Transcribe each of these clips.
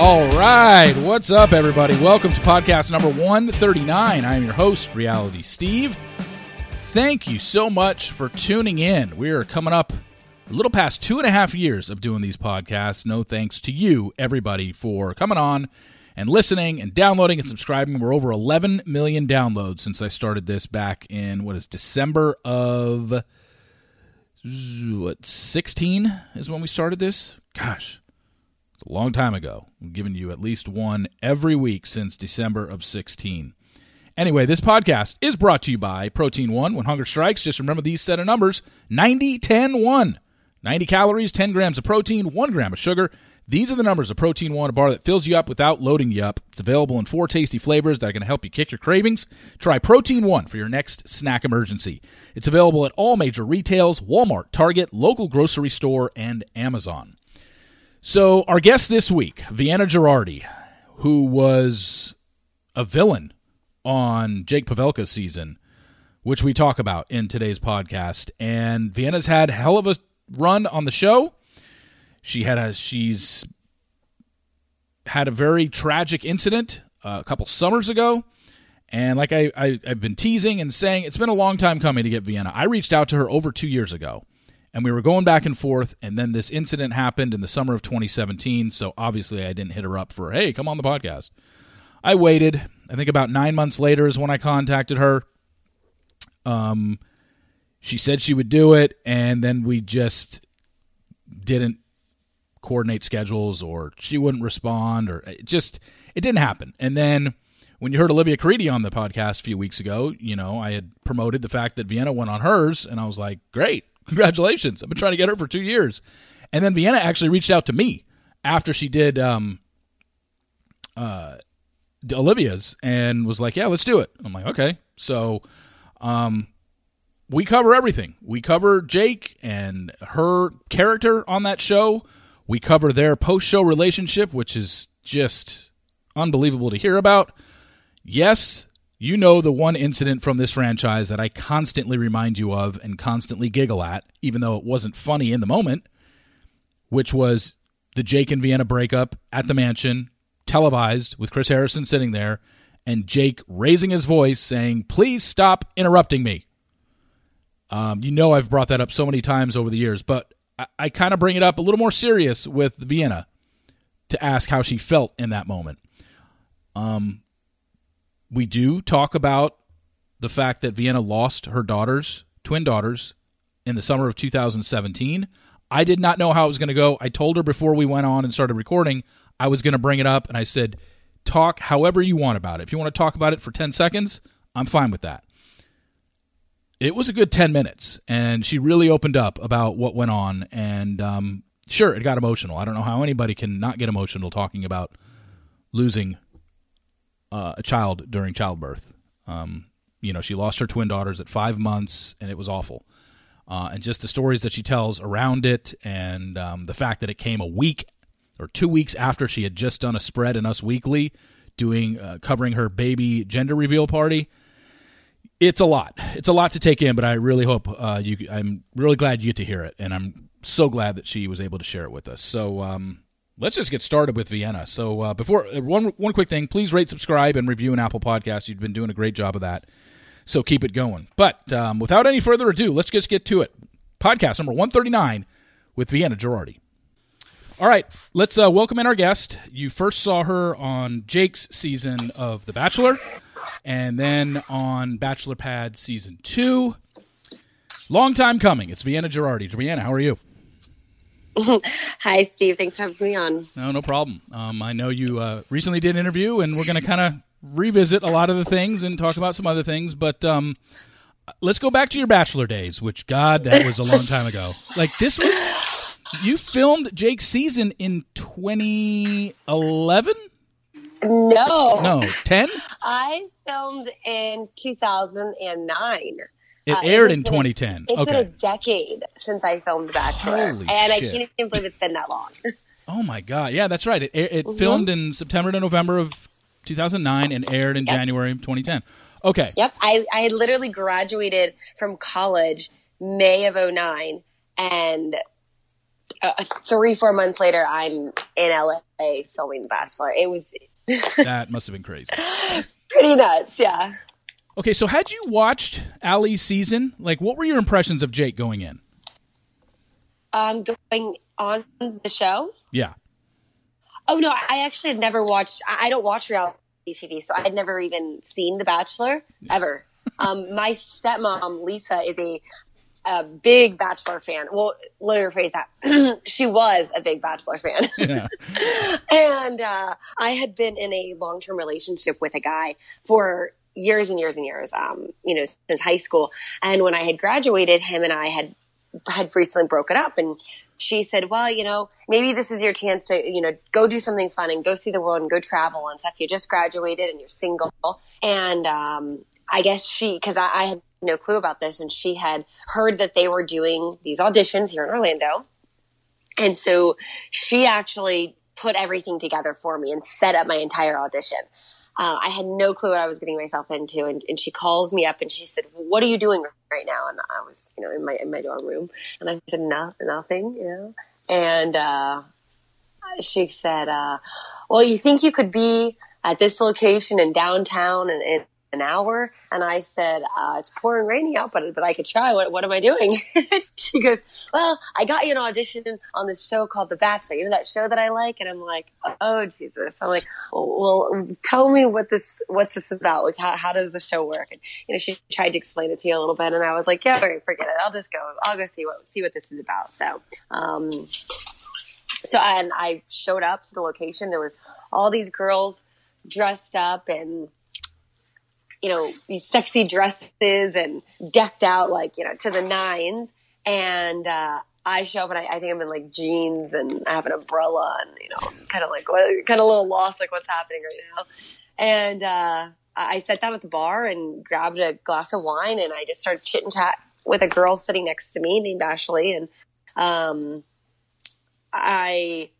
All right. What's up, everybody? Welcome to podcast number 139. I am your host, Reality Steve. Thank you so much for tuning in. We are coming up a little past two and a half years of doing these podcasts. No thanks to you, everybody, for coming on and listening and downloading and subscribing. We're over 11 million downloads since I started this back in, what is December of what 16 is when we started this gosh it's a long time ago. I've given you at least one every week since December of 16. Anyway, this podcast is brought to you by Protein One. When hunger strikes, just remember these set of numbers 90, 10, 1. 90 calories, 10 grams of protein, 1 gram of sugar. These are the numbers of Protein One, a bar that fills you up without loading you up. It's available in four tasty flavors that are going to help you kick your cravings. Try Protein One for your next snack emergency. It's available at all major retails Walmart, Target, local grocery store, and Amazon. So, our guest this week, Vienna Girardi, who was a villain on Jake Pavelka's season, which we talk about in today's podcast. And Vienna's had hell of a run on the show. She had a she's had a very tragic incident uh, a couple summers ago. And like I, I, I've been teasing and saying, it's been a long time coming to get Vienna. I reached out to her over two years ago and we were going back and forth and then this incident happened in the summer of 2017 so obviously i didn't hit her up for hey come on the podcast. I waited. I think about nine months later is when i contacted her. Um she said she would do it and then we just didn't coordinate schedules or she wouldn't respond or it just it didn't happen. And then when you heard Olivia Caridi on the podcast a few weeks ago, you know, I had promoted the fact that Vienna went on hers, and I was like, great, Congratulations. I've been trying to get her for two years. And then Vienna actually reached out to me after she did um, uh, Olivia's and was like, yeah, let's do it. I'm like, okay. So um, we cover everything. We cover Jake and her character on that show. We cover their post show relationship, which is just unbelievable to hear about. Yes, you know the one incident from this franchise that I constantly remind you of and constantly giggle at, even though it wasn't funny in the moment, which was the Jake and Vienna breakup at the mansion, televised with Chris Harrison sitting there, and Jake raising his voice saying, Please stop interrupting me. Um, you know, I've brought that up so many times over the years, but I, I kind of bring it up a little more serious with Vienna to ask how she felt in that moment. Um, we do talk about the fact that Vienna lost her daughters, twin daughters, in the summer of 2017. I did not know how it was going to go. I told her before we went on and started recording, I was going to bring it up, and I said, talk however you want about it. If you want to talk about it for 10 seconds, I'm fine with that. It was a good 10 minutes, and she really opened up about what went on. And um, sure, it got emotional. I don't know how anybody can not get emotional talking about losing uh, a child during childbirth. Um, you know, she lost her twin daughters at five months, and it was awful. Uh, and just the stories that she tells around it, and um, the fact that it came a week or two weeks after she had just done a spread in Us Weekly, doing uh, covering her baby gender reveal party. It's a lot. It's a lot to take in, but I really hope uh, you. I'm really glad you get to hear it, and I'm so glad that she was able to share it with us. So, um, let's just get started with Vienna. So uh, before uh, one one quick thing, please rate, subscribe, and review an Apple Podcast. You've been doing a great job of that. So keep it going. But um, without any further ado, let's just get to it. Podcast number one thirty nine with Vienna Girardi. All right, let's uh, welcome in our guest. You first saw her on Jake's season of The Bachelor, and then on Bachelor Pad season two. Long time coming. It's Vienna Girardi. Vienna, how are you? Hi, Steve. Thanks for having me on. No, no problem. Um, I know you uh, recently did an interview, and we're going to kind of revisit a lot of the things and talk about some other things. But um, let's go back to your bachelor days, which God, that was a long time ago. Like this was you filmed Jake's season in 2011. No. No, 10? I filmed in 2009. It Uh, aired it's in been a- 2010. It's been a decade since I filmed The Bachelor. Holy and I can't even believe it's been that long. Oh my god. Yeah, that's right. It it Mm-hmm. filmed in September to November of 2009 and aired in Yep. January of 2010. Okay. Yep. I, I had literally graduated from college May of 09 and uh, three, four months later, I'm in LA filming The Bachelor. It was That must have been crazy. pretty nuts. Yeah. Okay, so had you watched Ali's season? Like what were your impressions of Jake going in? Um, going on the show. Yeah. Oh no, I actually had never watched. I don't watch reality TV, so I had never even seen The Bachelor ever. um, my stepmom Lisa is a, a big Bachelor fan. Well, let me rephrase that. she was a big Bachelor fan, Yeah. and uh, I had been in a long term relationship with a guy for years and years and years. Um, you know, since high school, and when I had graduated, him and I had had recently broken up and she said, well, you know, maybe this is your chance to, you know, go do something fun and go see the world and go travel and stuff. You just graduated and you're single. And, um, I guess she, cause I, I had no clue about this and she had heard that they were doing these auditions here in Orlando. And so she actually put everything together for me and set up my entire audition. Uh, I had no clue what I was getting myself into, and, and she calls me up and she said, "What are you doing right now?" And I was, you know, in my in my dorm room, and I said, "No, nothing," you know. And uh, she said, uh, "Well, you think you could be at this location in downtown and, in an hour?" And I said, uh, "It's pouring rainy out, but but I could try. What what am I doing?" she goes, "Well, I got you an audition on this show called The Bachelor. You know that show that I like?" And I'm like, "Oh Jesus!" I'm like, "Well, tell me what this what's this about? Like, how how does the show work?" And you know, she tried to explain it to you a little bit, and I was like, "Yeah, forget it. I'll just go. I'll go see what see what this is about." So, um, so and I showed up to the location. There was all these girls dressed up and you know these sexy dresses and decked out like you know to the nines. And uh, I show up and I, I think I'm in like jeans and I have an umbrella and you know kind of like kind of a little lost like what's happening right now. And uh, I sat down at the bar and grabbed a glass of wine and I just started chit and chat with a girl sitting next to me named Ashley and um, I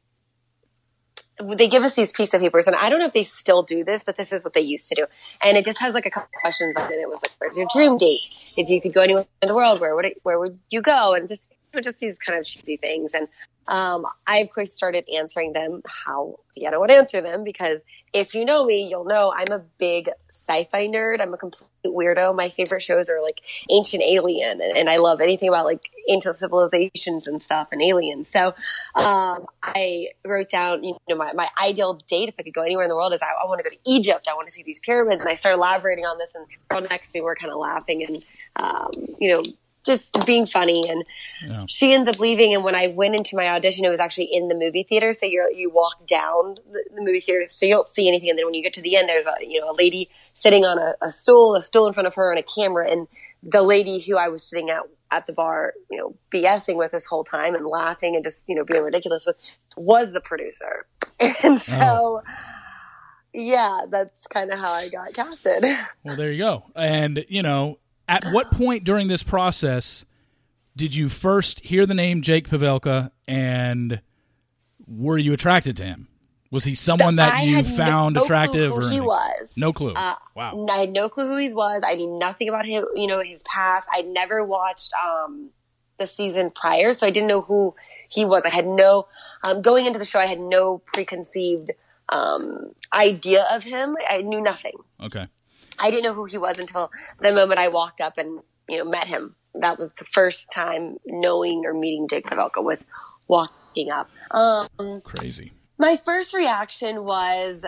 they give us these piece of papers and I don't know if they still do this, but this is what they used to do. And it just has like a couple questions on it. It was like, where's your dream date? If you could go anywhere in the world, where would it, where would you go? And just just these kind of cheesy things. And um, I of course started answering them how I would answer them because if you know me, you'll know I'm a big sci-fi nerd. I'm a complete weirdo. My favorite shows are like Ancient Alien, and, and I love anything about like ancient civilizations and stuff and aliens. So um, I wrote down, you know, my, my ideal date if I could go anywhere in the world is I, I want to go to Egypt. I want to see these pyramids, and I started elaborating on this. And the girl next to me, we're kind of laughing and um, you know just being funny. And Yeah. she ends up leaving. And when i went into my audition it was actually in the movie theater. So you you walk down the, the movie theater so you don't see anything. And then when you get to the end there's a you know a lady sitting on a, a stool a stool in front of her and a camera. And the lady who i was sitting at at the bar you know bsing with this whole time and laughing and just you know being ridiculous with was the producer. And oh. so yeah that's kind of how i got casted. Well, there you go. And, you know, at what point during this process did you first hear the name Jake Pavelka and were you attracted to him? Was he someone that I you found no attractive clue or who he was No clue. Uh, wow. I had no clue who he was. I knew nothing about him, you know, his past. I never watched um, the season prior, so I didn't know who he was. I had no um, going into the show. I had no preconceived um, idea of him. I knew nothing. Okay. I didn't know who he was until the moment I walked up and you know met him. That was the first time knowing or meeting Jake Pavelka was walking up. Um, Crazy. my first reaction was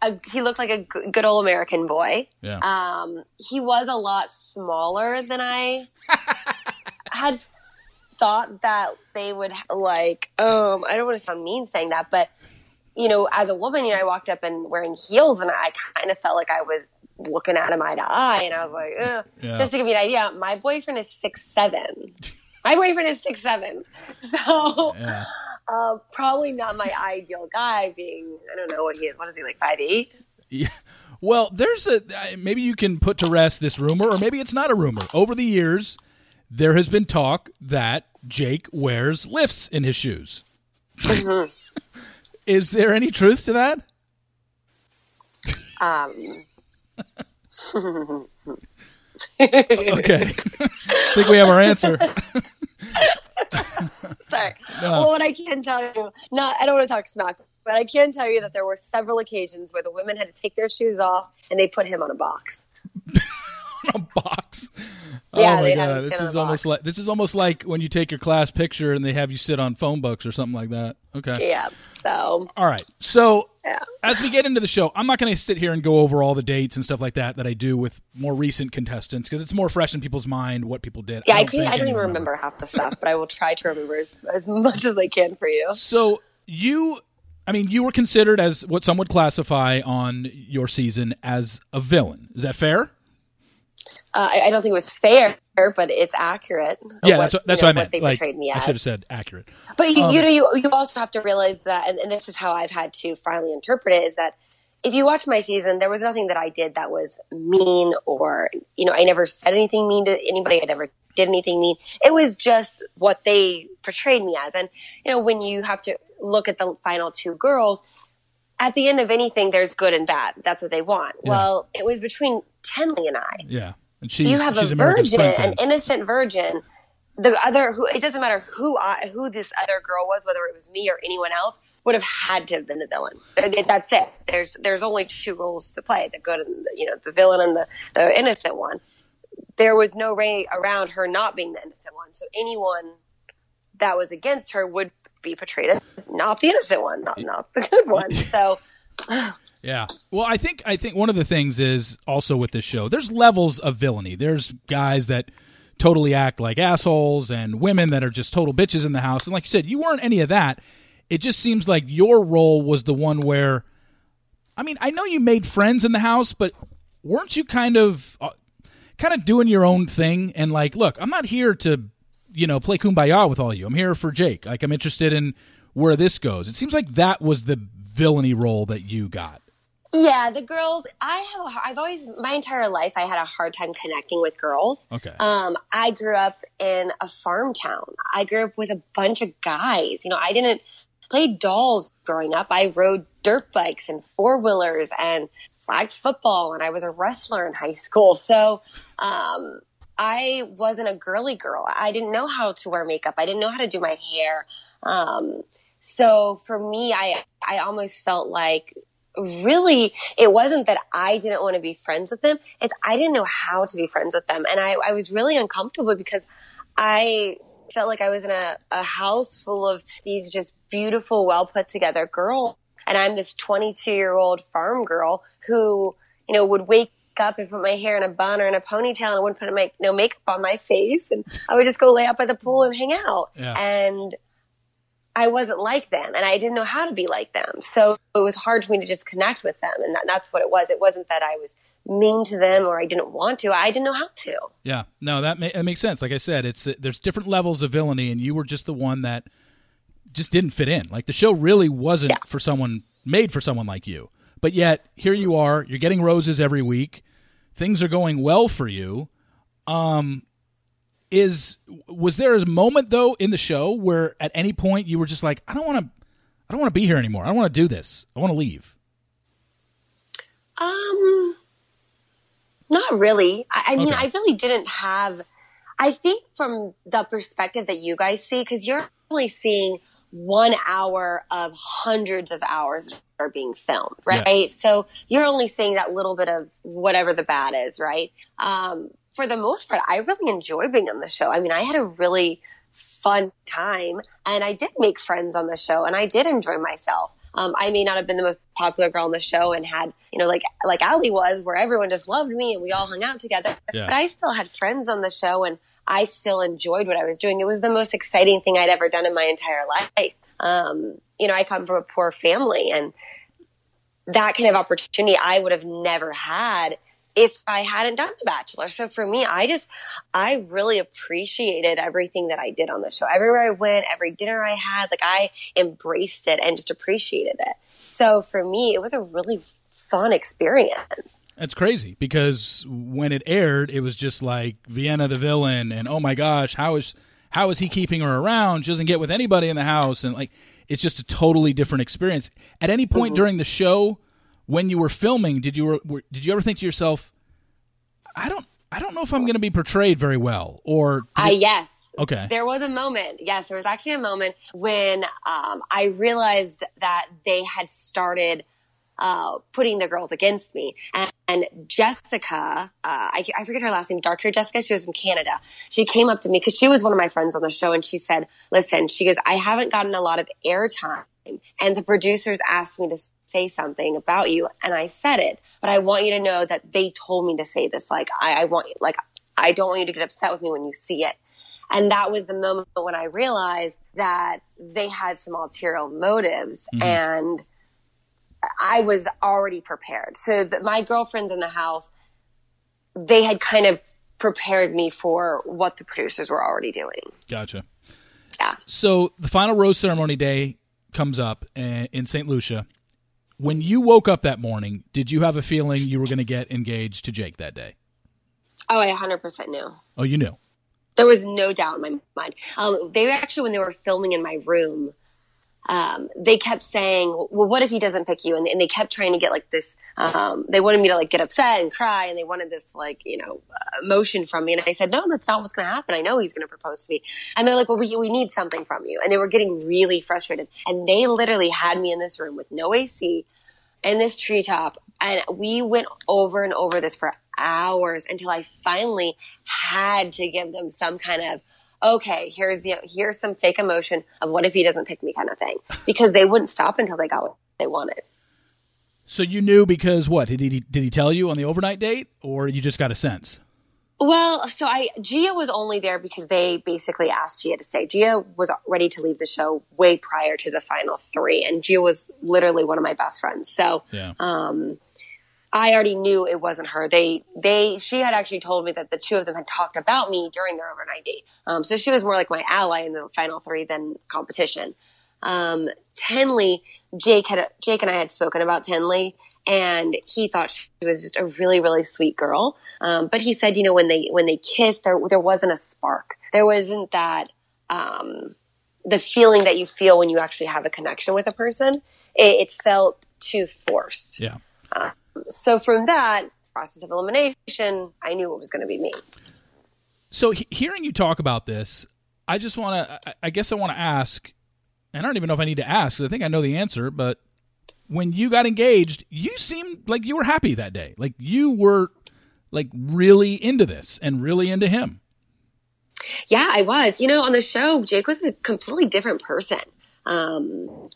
a, he looked like a g- good old American boy. Yeah. Um, he was a lot smaller than I had thought that they would like. Um, I don't want to sound mean saying that, but you know, as a woman, you know, I walked up and wearing heels, and I kind of felt like I was looking at him eye to eye, and I was like, Ugh. Yeah. just to give you an idea, my boyfriend is six seven. my boyfriend is six seven, so Yeah. Uh, probably not my ideal guy. Being I don't know what he is. What is he like? Five eight. Yeah. Well, there's a maybe you can put to rest this rumor, or maybe it's not a rumor. Over the years, there has been talk that Jake wears lifts in his shoes. Mm-hmm. Is there any truth to that? Um. Okay. I think we have our answer. Sorry. No. Well, what I can tell you, not I don't want to talk smack, but I can tell you that there were several occasions where the women had to take their shoes off and they put him on a box. a box. Oh yeah, oh my god, this is almost box. like this is almost like when you take your class picture and they have you sit on phone books or something like that. Okay. Yeah. So All right. So yeah. as we get into the show, I'm not going to sit here and go over all the dates and stuff like that that I do with more recent contestants because it's more fresh in people's mind what people did. Yeah, I, don't couldn't, I don't even remember half the stuff, but I will try to remember as, as much as I can for you. So you, I mean, you were considered as what some would classify on your season as a villain. Is that fair? Uh, I, I don't think it was fair, but it's accurate. Yeah, what, that's what, that's you know, I meant. they like, portrayed me as. I should have said accurate. But you, Um, you know, you, you also have to realize that, and, and this is how I've had to finally interpret it, is that if you watch my season, there was nothing that I did that was mean or, you know, I never said anything mean to anybody. I never did anything mean. It was just what they portrayed me as. And, you know, when you have to look at the final two girls, at the end of anything, there's good and bad. That's what they want. Yeah. Well, it was between Tenley and I Yeah, and she's you have a she's America's virgin, an innocent virgin. The other, who it doesn't matter who I, who this other girl was, whether it was me or anyone else, would have had to have been the villain. That's it. There's there's only two roles to play: the good and the, you know the villain and the, the innocent one. There was no way around her not being the innocent one. So anyone that was against her would be portrayed as not the innocent one, not not the good one. So Yeah. Well, I think I think one of the things is also with this show. There's levels of villainy. There's guys that totally act like assholes and women that are just total bitches in the house. And like you said, you weren't any of that. It just seems like your role was the one where I mean, I know you made friends in the house, but weren't you kind of uh, kind of doing your own thing and like, look, I'm not here to, you know, play kumbaya with all you. I'm here for Jake. Like I'm interested in where this goes. It seems like that was the villainy role that you got. Yeah, the girls. I have. I've always my entire life. I had a hard time connecting with girls. Okay. Um, I grew up in a farm town. I grew up with a bunch of guys. You know, I didn't play dolls growing up. I rode dirt bikes and four wheelers and flag football, and I was a wrestler in high school. So, um, I wasn't a girly girl. I didn't know how to wear makeup. I didn't know how to do my hair. Um, so for me, I I almost felt like really it wasn't that I didn't want to be friends with them. It's I didn't know how to be friends with them. And I, I was really uncomfortable because I felt like I was in a, a house full of these just beautiful, well put together girls. And I'm this 22 year old farm girl who, you know, would wake up and put my hair in a bun or in a ponytail and I wouldn't put my, no makeup on my face. And I would just go lay out by the pool and hang out. Yeah. And I wasn't like them and I didn't know how to be like them. So it was hard for me to just connect with them. And that, that's what it was. It wasn't that I was mean to them or I didn't want to. I didn't know how to. Yeah, no, that, ma- that makes sense. Like I said, it's there's different levels of villainy, and you were just the one that just didn't fit in. Like the show really wasn't Yeah. for someone made for someone like you. But yet here you are. You're getting roses every week. Things are going well for you. Um, is was there a moment though in the show where at any point you were just like, I don't want to, I don't want to be here anymore. I don't want to do this. I want to leave. Um, not really. I, I mean, I really didn't have. I think from the perspective that you guys see, because you're only seeing one hour of hundreds of hours that are being filmed, Yeah. right? So you're only seeing that little bit of whatever the bad is, right? Um, for the most part, I really enjoy being on the show. I mean, I had a really fun time and I did make friends on the show and I did enjoy myself. Um, I may not have been the most popular girl on the show and had, you know, like, like Ali was where everyone just loved me and we all hung out together. Yeah. But I still had friends on the show and I still enjoyed what I was doing. It was the most exciting thing I'd ever done in my entire life. Um, you know, I come from a poor family and that kind of opportunity I would have never had if I hadn't done The Bachelor. So for me, I just, I really appreciated everything that I did on the show. Everywhere I went, every dinner I had, like I embraced it and just appreciated it. So for me, it was a really fun experience. That's crazy because when it aired, it was just like Vienna the villain, and oh my gosh, how is how is he keeping her around? She doesn't get with anybody in the house, and like it's just a totally different experience. At any point mm-hmm. during the show, when you were filming, did you were, did you ever think to yourself, I don't I don't know if I'm going to be portrayed very well, or I uh, yes. Okay. There was a moment. Yes, there was actually a moment when um, I realized that they had started uh, putting the girls against me. And, and Jessica, uh, I, I, forget her last name, dark hair Jessica, she was from Canada. She came up to me because she was one of my friends on the show and she said, listen, she goes, I haven't gotten a lot of airtime and the producers asked me to say something about you and I said it, but I want you to know that they told me to say this. Like, I, I want you, like, I don't want you to get upset with me when you see it. And that was the moment when I realized that they had some ulterior motives mm-hmm. and I was already prepared. So the, my girlfriends in the house, they had kind of prepared me for what the producers were already doing. Gotcha. Yeah. So the final rose ceremony day comes up in St. Lucia. When you woke up that morning, did you have a feeling you were going to get engaged to Jake that day? Oh, I 100% knew. Oh, you knew? There was no doubt in my mind. Um, they actually, when they were filming in my room, um, they kept saying, well, what if he doesn't pick you? And, and they kept trying to get like this, um, they wanted me to like get upset and cry and they wanted this like, you know, emotion from me. And I said, no, that's not what's going to happen. I know he's going to propose to me. And they're like, well, we, we need something from you. And they were getting really frustrated. And they literally had me in this room with no AC in this treetop. And we went over and over this for hours until I finally had to give them some kind of okay, here's the here's some fake emotion of what if he doesn't pick me kind of thing. Because they wouldn't stop until they got what they wanted. So you knew because what? Did he did he tell you on the overnight date or you just got a sense? Well, so I Gia was only there because they basically asked Gia to stay. Gia was ready to leave the show way prior to the final three, and Gia was literally one of my best friends. So, yeah. um, I already knew it wasn't her. They, they, she had actually told me that the two of them had talked about me during their overnight date. Um, so she was more like my ally in the final three than competition. Um, Tenley, Jake had, Jake and I had spoken about Tenley and he thought she was just a really, really sweet girl. Um, but he said, you know, when they, when they kissed, there, there wasn't a spark. There wasn't that, um, the feeling that you feel when you actually have a connection with a person. It, it felt too forced. Yeah. Uh, so from that process of elimination, I knew it was going to be me. So he- hearing you talk about this, I just want to, I guess I want to ask, and I don't even know if I need to ask, I think I know the answer, but when you got engaged, you seemed like you were happy that day. Like you were like really into this and really into him. Yeah, I was. You know, on the show, Jake was a completely different person. Um,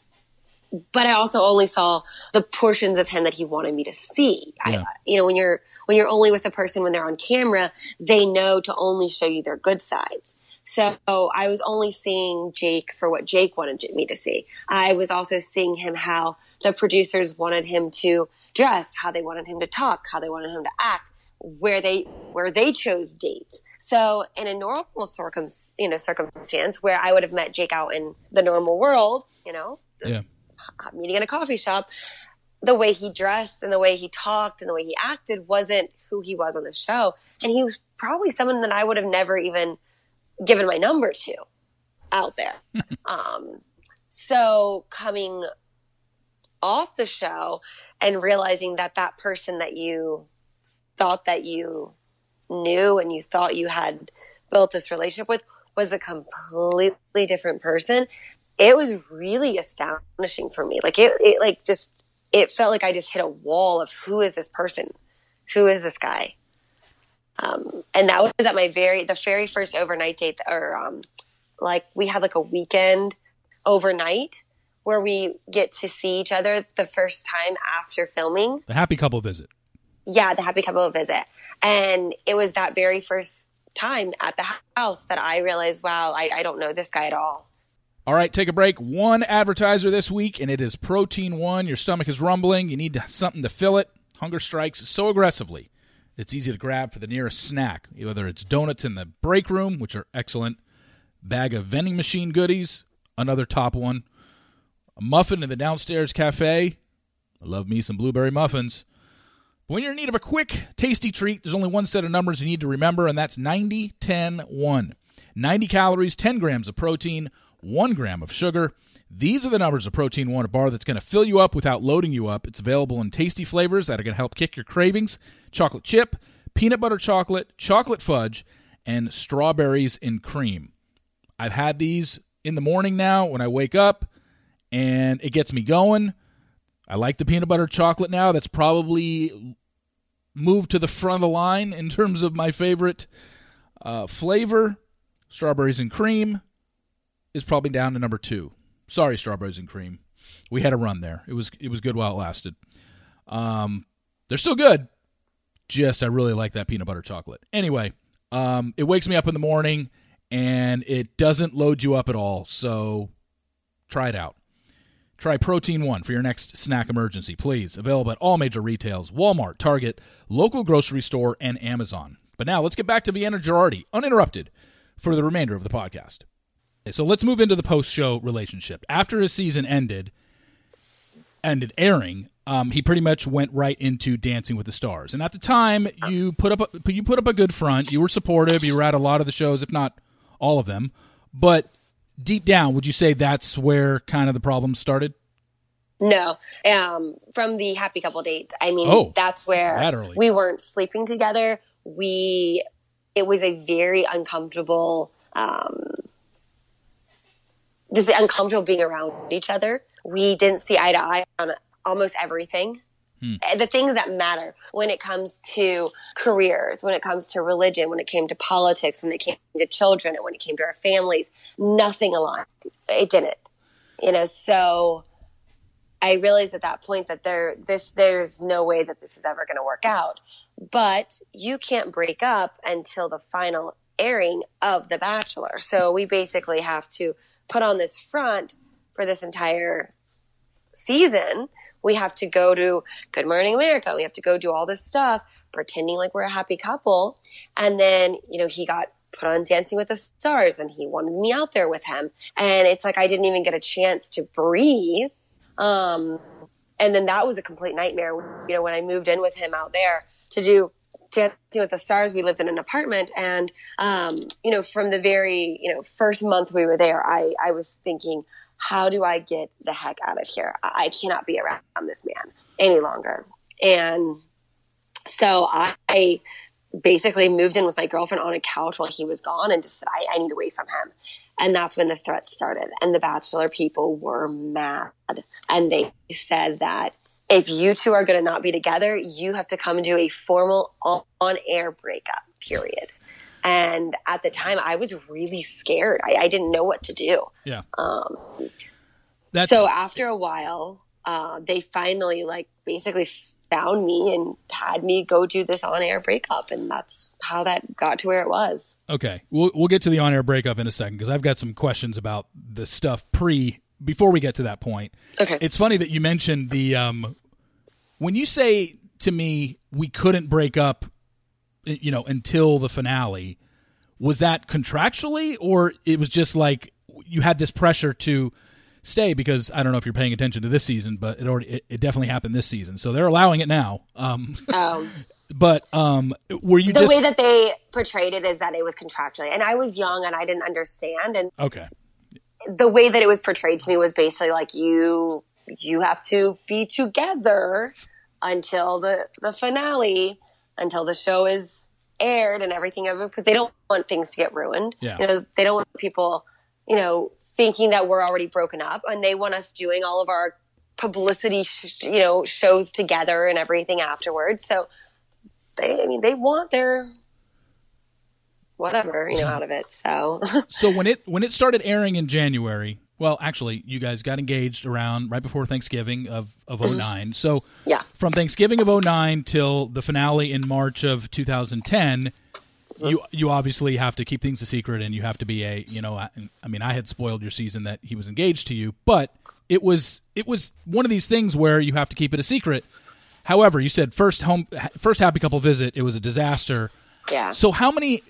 but I also only saw the portions of him that he wanted me to see. Yeah. I, you know, when you're when you're only with a person when they're on camera, they know to only show you their good sides. So I was only seeing Jake for what Jake wanted me to see. I was also seeing him how the producers wanted him to dress, how they wanted him to talk, how they wanted him to act, where they where they chose dates. So in a normal circum, you know, circumstance where I would have met Jake out in the normal world, you know, yeah meeting in a coffee shop, the way he dressed and the way he talked and the way he acted wasn't who he was on the show. And he was probably someone that I would have never even given my number to out there. um, so coming off the show and realizing that that person that you thought that you knew and you thought you had built this relationship with was a completely different person it was really astonishing for me. Like it, it like just, it felt like I just hit a wall of who is this person? Who is this guy? Um, and that was at my very, the very first overnight date or, um, like we had like a weekend overnight where we get to see each other the first time after filming. The happy couple visit. Yeah, the happy couple visit. And it was that very first time at the house that I realized, wow, I, I don't know this guy at all. All right, take a break. One advertiser this week, and it is Protein One. Your stomach is rumbling. You need something to fill it. Hunger strikes so aggressively. It's easy to grab for the nearest snack, whether it's donuts in the break room, which are excellent, bag of vending machine goodies, another top one, a muffin in the downstairs cafe. I love me some blueberry muffins. But when you're in need of a quick, tasty treat, there's only one set of numbers you need to remember, and that's 90 10 1. 90 calories, 10 grams of protein, 1 gram of sugar. These are the numbers of protein one a bar that's going to fill you up without loading you up. It's available in tasty flavors that are going to help kick your cravings chocolate chip, peanut butter chocolate, chocolate fudge, and strawberries and cream. I've had these in the morning now when I wake up, and it gets me going. I like the peanut butter chocolate now. That's probably moved to the front of the line in terms of my favorite uh, flavor. Strawberries and cream is probably down to number two. Sorry, strawberries and cream. We had a run there. It was it was good while it lasted. Um, they're still good. Just I really like that peanut butter chocolate. Anyway, um, it wakes me up in the morning and it doesn't load you up at all. So try it out. Try Protein One for your next snack emergency, please. Available at all major retails Walmart, Target, local grocery store, and Amazon. But now let's get back to Vienna Girardi, uninterrupted, for the remainder of the podcast. So let's move into the post-show relationship. After his season ended, ended airing, um, he pretty much went right into Dancing with the Stars. And at the time, you put up a, you put up a good front. You were supportive. You were at a lot of the shows, if not all of them. But deep down, would you say that's where kind of the problem started? No, um, from the happy couple date. I mean, Oh, that's where that we weren't sleeping together. We, it was a very uncomfortable, um, just uncomfortable being around each other. We didn't see eye to eye on almost everything. Uh, The things that matter when it comes to careers, when it comes to religion, when it came to politics, when it came to children, and when it came to our families, nothing aligned. It didn't, you know. So I realized at that point that there, this, there's no way that this is ever going to work out. But you can't break up until the final airing of The Bachelor. So we basically have to put on this front for this entire season. We have to go to Good Morning America. We have to go do all this stuff, pretending like we're a happy couple. And then, you know, he got put on Dancing with the Stars and he wanted me out there with him. And it's like I didn't even get a chance to breathe. Um, and then that was a complete nightmare. You know, when I moved in with him out there to do Dancing with the Stars, we lived in an apartment, and um, you know, from the very you know first month we were there, I I was thinking, how do I get the heck out of here? I, cannot be around this man any longer. And so I, I basically moved in with my girlfriend on a couch while he was gone, and just said, I, I need away from him. And that's when the threats started. And the Bachelor people were mad. And they said that if you two are going to not be together, you have to come to a formal on air breakup, period. And at the time, I was really scared. I, I didn't know what to do. Yeah. Um, That's so after a while, uh, they finally like basically found me and had me go do this on air breakup. And that's how that got to where it was. Okay, we'll we'll get to the on-air breakup in a second because I've got some questions about the stuff pre before we get to that point. Okay. It's funny that you mentioned the um, when you say to me we couldn't break up, you know, until the finale. Was that contractually, or it was just like you had this pressure to stay because I don't know if you're paying attention to this season, but it already it, it definitely happened this season, so they're allowing it now. Um, Um, but um, were you the just way that they portrayed it is that it was contractually. And I was young and I didn't understand. And okay? the way that it was portrayed to me was basically like you you have to be together until the the finale until the show is aired and everything of it because they don't want things to get ruined. Yeah. you know they don't want people you know thinking that we're already broken up and they want us doing all of our publicity sh- you know shows together and everything afterwards. So they i mean they want their whatever you know out of it so. So when it when it started airing in January, well, actually, you guys got engaged around right before Thanksgiving of of mm-hmm. 09. So yeah from Thanksgiving of 09 till the finale in March of 2010, mm-hmm. you you obviously have to keep things a secret and you have to be a, you know, I, I mean, I had spoiled your season that he was engaged to you, but it was it was one of these things where you have to keep it a secret. However, you said first home, first happy couple visit, it was a disaster. Yeah. So how many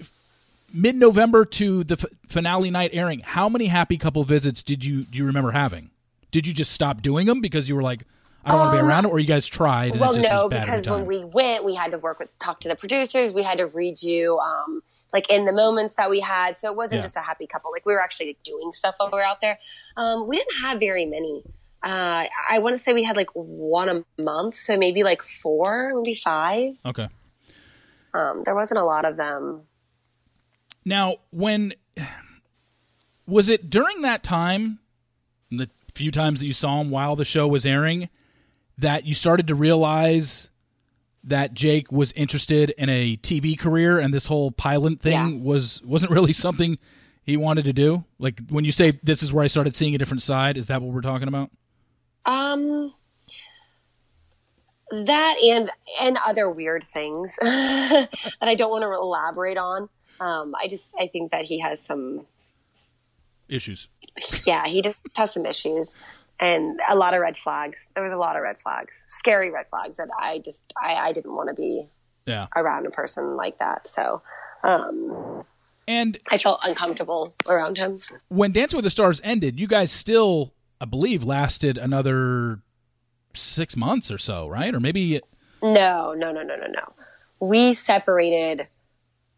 mid November to the f- finale night airing? How many happy couple visits did you do you remember having? Did you just stop doing them because you were like, I don't want to be Um, around it, or you guys tried? And well, it just no, because when we went, we had to work with, talk to the producers. We had to redo, um, like in the moments that we had. So it wasn't Yeah. just a happy couple. Like we were actually doing stuff while we were out there. Um, we didn't have very many. Uh, I want to say we had like one a month. So maybe like four, maybe five. okay. Um, there wasn't a lot of them. Now, when was it during that time, the few times that you saw him while the show was airing, that you started to realize that Jake was interested in a TV career and this whole pilot thing Yeah. was wasn't really something he wanted to do? Like when you say this is where I started seeing a different side, is that what we're talking about? Um, that and and other weird things that I don't want to elaborate on. Um, I just I think that he has some Issues. yeah he just has some issues and a lot of red flags. There was a lot of red flags, scary red flags that I just I, I didn't want to be Yeah. around a person like that. So um, And I felt uncomfortable around him. when Dancing with the Stars ended, you guys still, I believe, lasted another six months or so, right? Or maybe No, no, no, no, no, no. We separated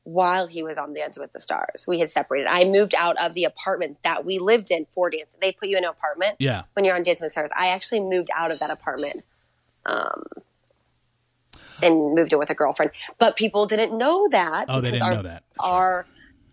while he was on Dancing with the Stars. We had separated. I moved out of the apartment that we lived in for dancing. They put you in an apartment yeah. when you're on Dance with the Stars. I actually moved out of that apartment. Um, and moved in with a girlfriend, but people didn't know that. Oh, they didn't our, know that. Our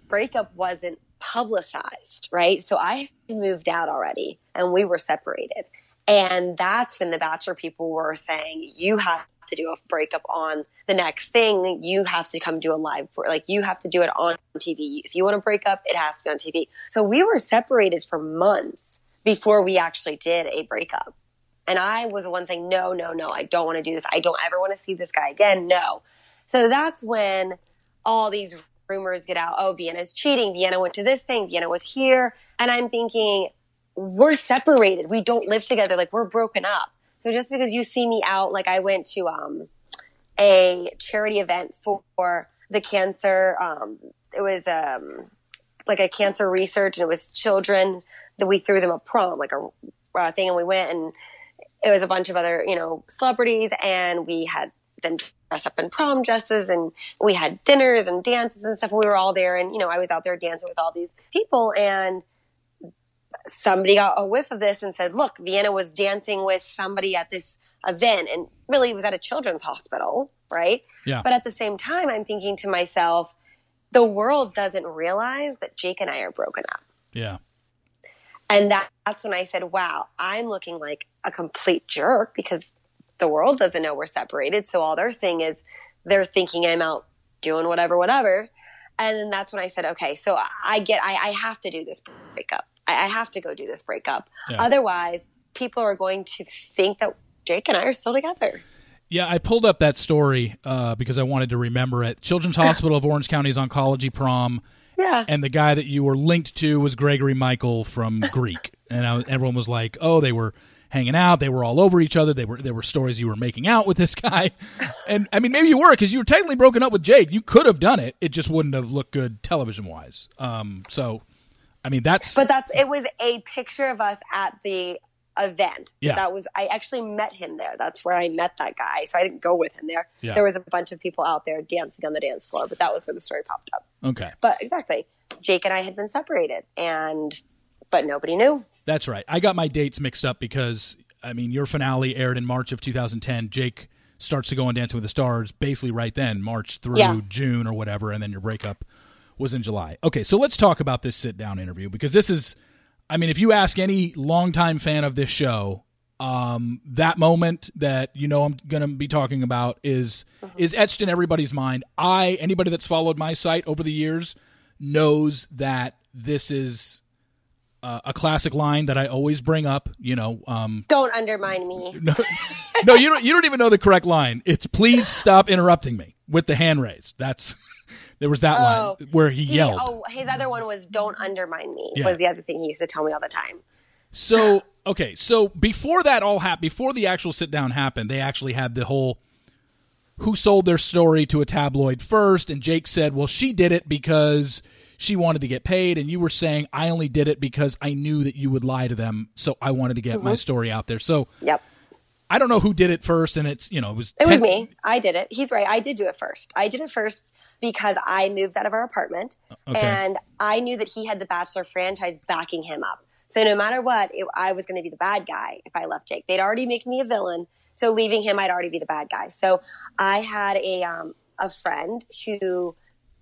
breakup wasn't publicized, right? So I moved out already, and we were separated. And that's when the Bachelor people were saying, you have to do a breakup on the next thing. You have to come do a live, for like you have to do it on TV. If you want to break up, it has to be on TV. So we were separated for months before we actually did a breakup. And I was the one saying, no, no, no, I don't want to do this. I don't ever want to see this guy again. No. So that's when all these rumors get out. Oh, Vienna's cheating. Vienna went to this thing. Vienna was here. And I'm thinking, we're separated. We don't live together. Like we're broken up. So just because you see me out, like I went to um, a charity event for the cancer. Um, it was um, like a cancer research, and it was children that we threw them a prom, like a thing, and we went and it was a bunch of other you know celebrities, and we had them dress up in prom dresses, and we had dinners and dances and stuff. We were all there, and you know I was out there dancing with all these people, and somebody got a whiff of this and said, look, Vienna was dancing with somebody at this event and really was at a children's hospital, right? Yeah. But at the same time, I'm thinking to myself, the world doesn't realize that Jake and I are broken up. Yeah. And that, that's when I said, wow, I'm looking like a complete jerk because the world doesn't know we're separated. So all they're saying is they're thinking I'm out doing whatever, whatever. And then that's when I said, okay, so I get, I, I have to do this breakup. I, I have to go do this breakup. Yeah. Otherwise, people are going to think that Jake and I are still together. Yeah, I pulled up that story uh, because I wanted to remember it. Children's Hospital of Orange County's oncology prom, Yeah. and the guy that you were linked to was Gregory Michael from Greek, and I, everyone was like, "Oh, they were hanging out. They were all over each other. They were there were stories you were making out with this guy." And I mean, maybe you were because you were technically broken up with Jake. You could have done it. It just wouldn't have looked good television wise. Um, so, I mean, that's But that's it was a picture of us at the event. Yeah. That was I actually met him there. That's where I met that guy. So I didn't go with him there. Yeah. There was a bunch of people out there dancing on the dance floor, but that was where the story popped up. okay. But exactly. Jake and I had been separated and but nobody knew. That's right. I got my dates mixed up because I mean your finale aired in March of 2010. Jake starts to go on Dancing with the Stars basically right then, March through Yeah. June or whatever, and then your breakup was in July. Okay, so let's talk about this sit down interview because this is I mean, if you ask any longtime fan of this show, um, that moment that you know I'm going to be talking about is is etched in everybody's mind. I anybody that's followed my site over the years knows that this is uh, a classic line that I always bring up. You know, um, Don't undermine me. no, no, you don't. You don't even know the correct line. It's please stop interrupting me with the hand raised. That's there was that Oh, line where he, He- yelled. oh, his other one was "Don't undermine me." Yeah. Was the other thing he used to tell me all the time. So okay, so before that all happened, before the actual sit down happened, they actually had the whole who sold their story to a tabloid first, and Jake said, "Well, she did it because." She wanted to get paid, and you were saying I only did it because I knew that you would lie to them, so I wanted to get mm-hmm. my story out there. So, yep. I don't know who did it first, and it's you know it was it ten- was me. I did it. He's right. I did do it first. I did it first because I moved out of our apartment, okay. and I knew that he had the Bachelor franchise backing him up. So no matter what, it, I was going to be the bad guy if I left Jake. They'd already make me a villain, so leaving him, I'd already be the bad guy. So I had a um, a friend who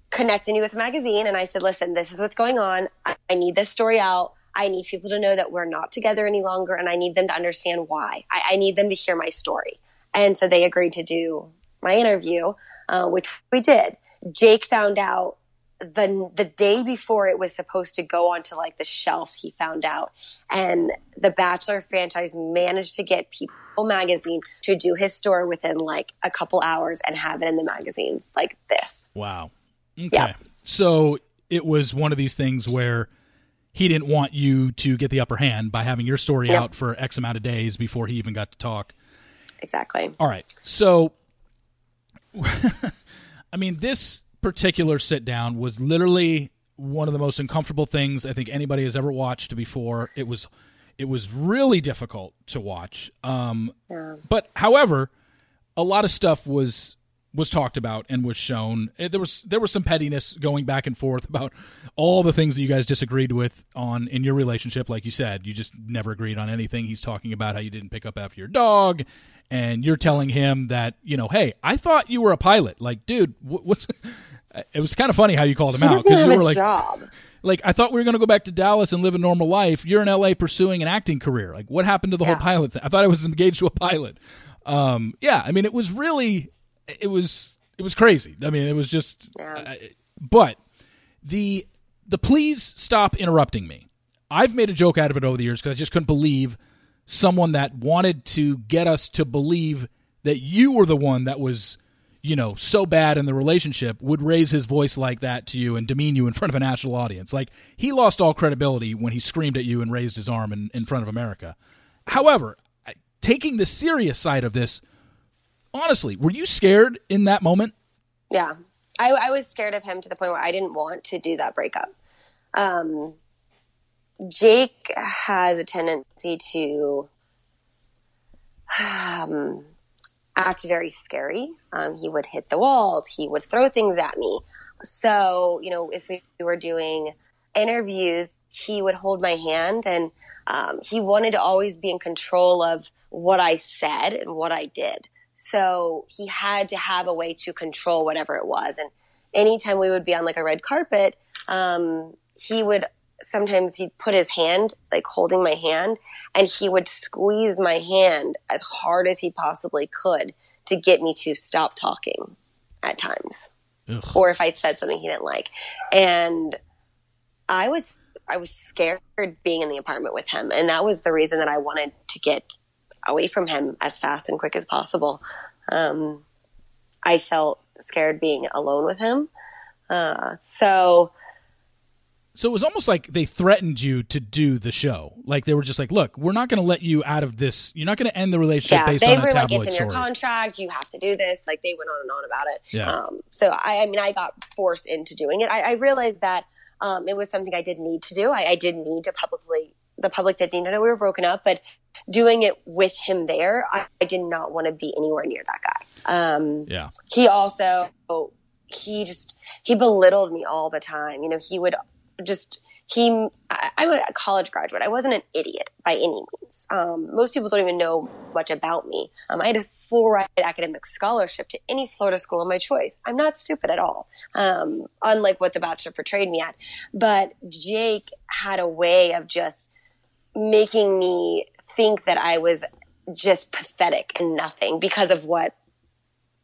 connected me with a magazine, and I said, "Listen, this is what's going on. I, I need this story out. I need people to know that we're not together any longer, and I need them to understand why. I, I need them to hear my story." And so they agreed to do my interview, uh, which we did. Jake found out the the day before it was supposed to go onto like the shelves he found out. And the bachelor franchise managed to get people magazine to do his story within like a couple hours and have it in the magazines like this. Wow. Okay. Yeah. so it was one of these things where he didn't want you to get the upper hand by having your story yep. out for x amount of days before he even got to talk. Exactly. All right. So i mean this particular sit down was literally one of the most uncomfortable things I think anybody has ever watched before. It was it was really difficult to watch. Um, yeah. But however, a lot of stuff was was talked about and was shown. Eh, there was there was some pettiness going back and forth about all the things that you guys disagreed with on in your relationship. Like you said, you just never agreed on anything. He's talking about how you didn't pick up after your dog, and you're telling him that you know, hey, I thought you were a pilot. Like, dude, what's it was kind of funny how you called him he out because you were like, job. like I thought we were going to go back to Dallas and live a normal life. You're in LA pursuing an acting career. Like, what happened to the yeah. whole pilot thing? I thought I was engaged to a pilot. Um, yeah, I mean, it was really, it was, it was crazy. I mean, it was just, yeah. uh, but the the please stop interrupting me. I've made a joke out of it over the years because I just couldn't believe someone that wanted to get us to believe that you were the one that was you know, so bad in the relationship would raise his voice like that to you and demean you in front of a national audience. Like he lost all credibility when he screamed at you and raised his arm in, in front of America. However, taking the serious side of this, honestly, were you scared in that moment? Yeah. I, I was scared of him to the point where I didn't want to do that breakup. Um, Jake has a tendency to um, act very scary. Um, he would hit the walls. He would throw things at me. So, you know, if we were doing interviews, he would hold my hand and um, he wanted to always be in control of what I said and what I did. So he had to have a way to control whatever it was. And anytime we would be on like a red carpet, um, he would sometimes he'd put his hand like holding my hand and he would squeeze my hand as hard as he possibly could to get me to stop talking at times. Ugh. Or if I said something he didn't like. And I was I was scared being in the apartment with him. And that was the reason that I wanted to get away from him as fast and quick as possible. Um, I felt scared being alone with him. Uh, so so it was almost like they threatened you to do the show. Like they were just like, "Look, we're not going to let you out of this. You're not going to end the relationship yeah, based on a tabloid like, "It's in story. your contract. You have to do this." Like they went on and on about it. Yeah. Um, so I, I, mean, I got forced into doing it. I, I realized that um, it was something I did need to do. I, I did need to publicly. The public did need to know we were broken up, but doing it with him there, I, I did not want to be anywhere near that guy. Um, yeah. He also, he just he belittled me all the time. You know, he would just he, I, I'm a college graduate. I wasn't an idiot by any means. Um, most people don't even know much about me. Um, I had a full ride academic scholarship to any Florida school of my choice. I'm not stupid at all. Um, unlike what The Bachelor portrayed me at. But Jake had a way of just making me think that I was just pathetic and nothing because of what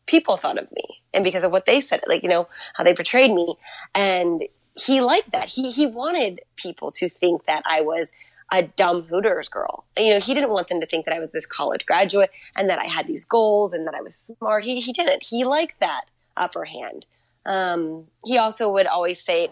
people thought of me and because of what they said, like, you know, how they portrayed me. And he liked that. He he wanted people to think that I was a dumb Hooters girl. You know, he didn't want them to think that I was this college graduate and that I had these goals and that I was smart. He he didn't. He liked that upper hand. Um, he also would always say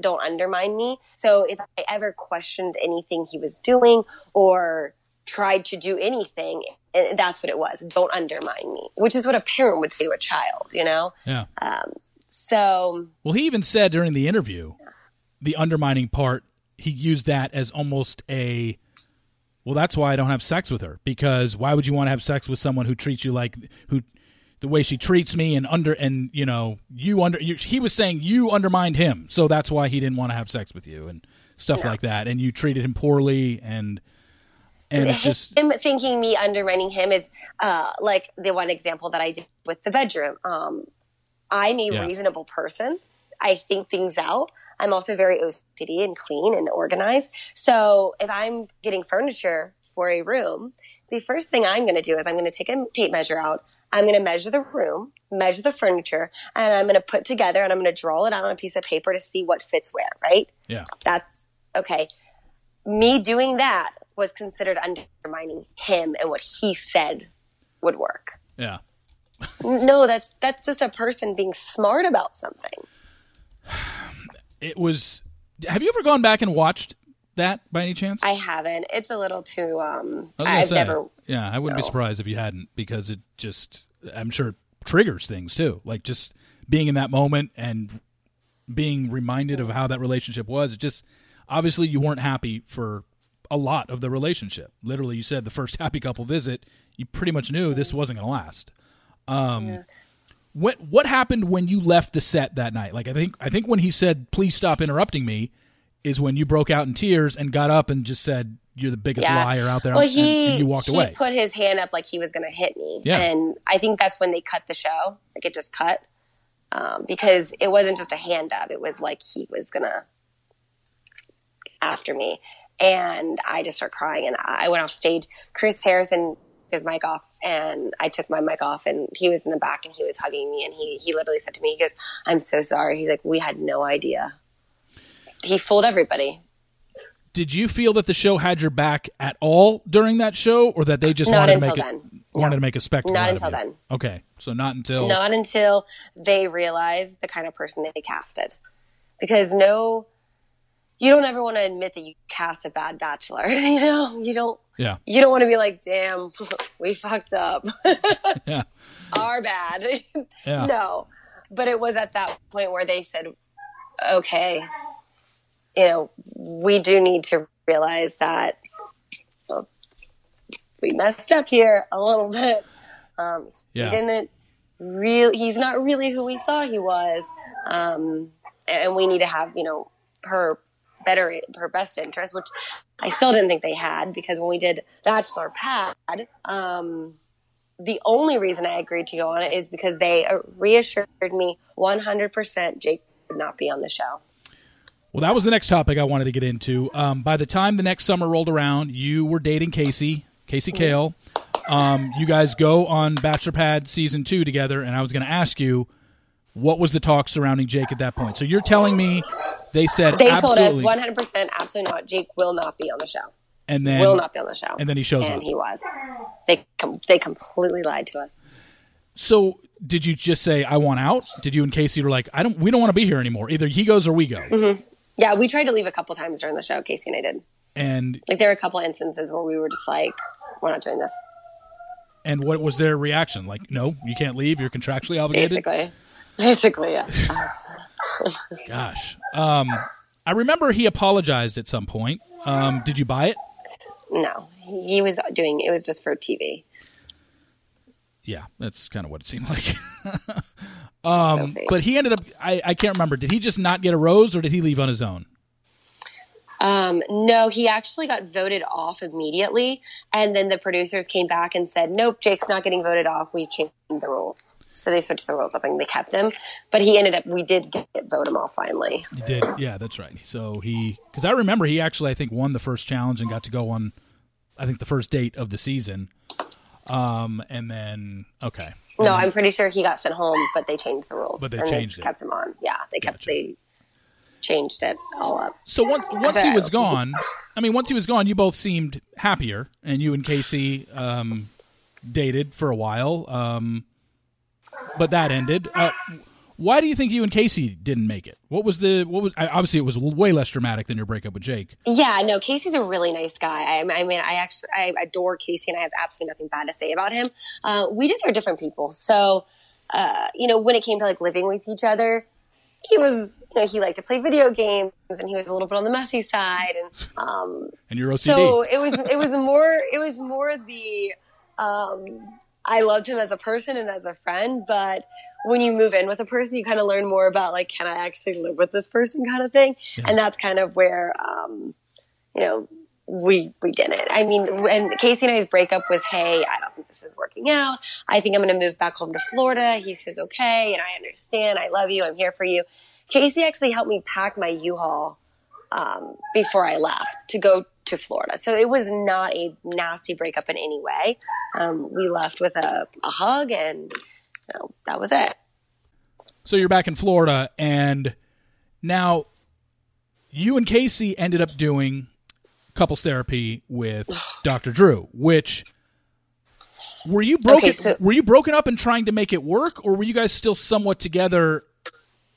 don't undermine me. So if I ever questioned anything he was doing or tried to do anything. And that's what it was. Don't undermine me, which is what a parent would say to a child, you know? Yeah. Um, so. Well, he even said during the interview, the undermining part, he used that as almost a. Well, that's why I don't have sex with her because why would you want to have sex with someone who treats you like who the way she treats me and under and you know you under you, he was saying you undermined him so that's why he didn't want to have sex with you and stuff Yeah. like that and you treated him poorly and and just him thinking me undermining him is uh, like the one example that I did with the bedroom. Um, I'm a Yeah. reasonable person. I think things out. I'm also very OCD and clean and organized. So if I'm getting furniture for a room, the first thing I'm going to do is I'm going to take a tape measure out. I'm going to measure the room, measure the furniture, and I'm going to put together and I'm going to draw it out on a piece of paper to see what fits where, right? yeah that's okay. Me doing that was considered undermining him and what he said would work. yeah No, that's that's just a person being smart about something. it was have you ever gone back and watched that by any chance I haven't. It's a little too. Um, I've say, never. Yeah, I wouldn't be surprised if you hadn't because it just I'm sure it triggers things too. Like just being in that moment and being reminded of how that relationship was. It just obviously you weren't happy for a lot of the relationship. Literally, you said the first happy couple visit, you pretty much knew this wasn't going to last. Um, what what happened when you left the set that night? Like I think I think when he said, "Please stop interrupting me," is when you broke out in tears and got up and just said, "You're the biggest Yeah. liar out there," Well, and, he and you walked he away. put his hand up like he was going to hit me, Yeah. and I think that's when they cut the show. Like it just cut um, because it wasn't just a hand up; it was like he was gonna after me, and I just start crying, and I went off stage. Chris Harrison took his mic off, and I took my mic off, and he was in the back, and he was hugging me, and he he literally said to me, "He goes, I'm so sorry." He's like, "We had no idea." He fooled everybody. Did you feel that the show had your back at all during that show, or that they just Not wanted to make then. it wanted to make a spectacle? Not until then. Okay, so not until not until they realized the kind of person they casted. Because no, you don't ever want to admit that you cast a bad bachelor. You know, you don't. yeah, You don't want to be like, "Damn, we fucked up. yeah, Our bad." yeah. no, but it was at that point where they said, "Okay, you know, we do need to realize that well, we messed up here a little bit. Um, Yeah. He didn't really. He's not really who we thought he was, um, and we need to have you know her better her best interest, which I still didn't think they had because when we did Bachelor Pad, um, the only reason I agreed to go on it is because they reassured me 100% Jake would not be on the show. Well, that was the next topic I wanted to get into. Um, by the time the next summer rolled around, you were dating Casey, Casey Kahl. Um, you guys go on Bachelor Pad season two together, and I was going to ask you what was the talk surrounding Jake at that point. So you're telling me they said They told us 100% absolutely not. Jake will not be on the show. and then will not be on the show. and then he shows and up. And he was. They com- they completely lied to us. So did you just say I want out? Did you and Casey were like I don't we don't want to be here anymore? Either he goes or we go. Mm-hmm. Yeah, we tried to leave a couple times during the show. Casey and I did. And Like there were a couple instances where we were just like, "We're not doing this." and what was their reaction? Like no, you can't leave. You're contractually obligated. Basically, basically, yeah. Gosh. Um, I remember he apologized at some point. Um, did you buy it? No, he, was doing. It was just for TV. Yeah, that's kind of what it seemed like. um, fake. but he ended up. I, I can't remember. Did he just not get a rose, or did he leave on his own? Um, no, he actually got voted off immediately, and then the producers came back and said, "Nope, Jake's not getting voted off. We've changed the rules." So they switched the rules up and they kept him, but he ended up. We did get vote him off finally. He did. Yeah, that's right. So he, because I remember he actually, I think, won the first challenge and got to go on, I think, the first date of the season. Um, and then okay, No, I'm pretty sure he got sent home, but they changed the rules. But they changed they it. kept him on. Yeah, they kept they changed it all up. So once once he was gone, I mean, once he was gone, you both seemed happier, and you and Casey um, dated for a while. Um, but that ended. Uh, Why do you think you and Casey didn't make it? What was the what was obviously it was way less dramatic than your breakup with Jake. Yeah, no, Casey's a really nice guy. I, I mean, I actually I adore Casey, and I have absolutely nothing bad to say about him. Uh, we just are different people, so uh, you know, when it came to like living with each other, he was, you know, he liked to play video games and he was a little bit on the messy side. And, um, and you're OCD. So it was, it was more, it was more the, um, I loved him as a person and as a friend, but when you move in with a person, you kind of learn more about like, can I actually live with this person kind of thing? Yeah. And that's kind of where, um, you know, we we didn't. I mean, when Casey and I's breakup was, hey, I don't think this is working out. I think I'm going to move back home to Florida. He says, okay, and I understand. I love you. I'm here for you. Casey actually helped me pack my U-Haul um, before I left to go to Florida. So it was not a nasty breakup in any way. Um, we left with a, a hug, and you know, that was it. So you're back in Florida, and now you and Casey ended up doing couples therapy with Dr. Drew, which were you broken okay, so, were you broken up and trying to make it work or were you guys still somewhat together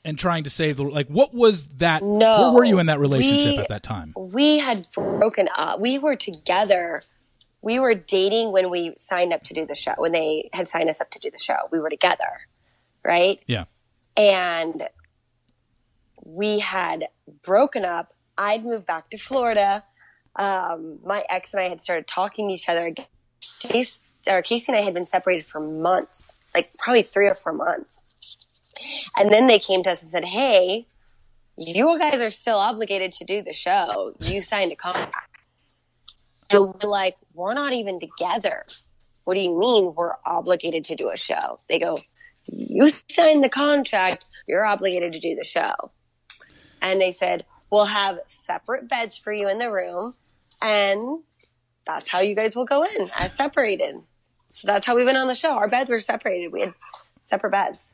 and trying to save the like what was that no, where were you in that relationship we, at that time? we had broken up. We were together. We were dating when we signed up to do the show when they had signed us up to do the show. We were together right? Yeah. And we had broken up. I'd moved back to florida. Um, my ex and I had started talking to each other again. Casey, or Casey and I had been separated for months, like probably three or four months. And then they came to us and said, Hey, you guys are still obligated to do the show. You signed a contract. And we're like, we're not even together. What do you mean we're obligated to do a show? They go, you signed the contract. You're obligated to do the show. And they said, we'll have separate beds for you in the room and that's how you guys will go in as separated. So that's how we went on the show. Our beds were separated. We had separate beds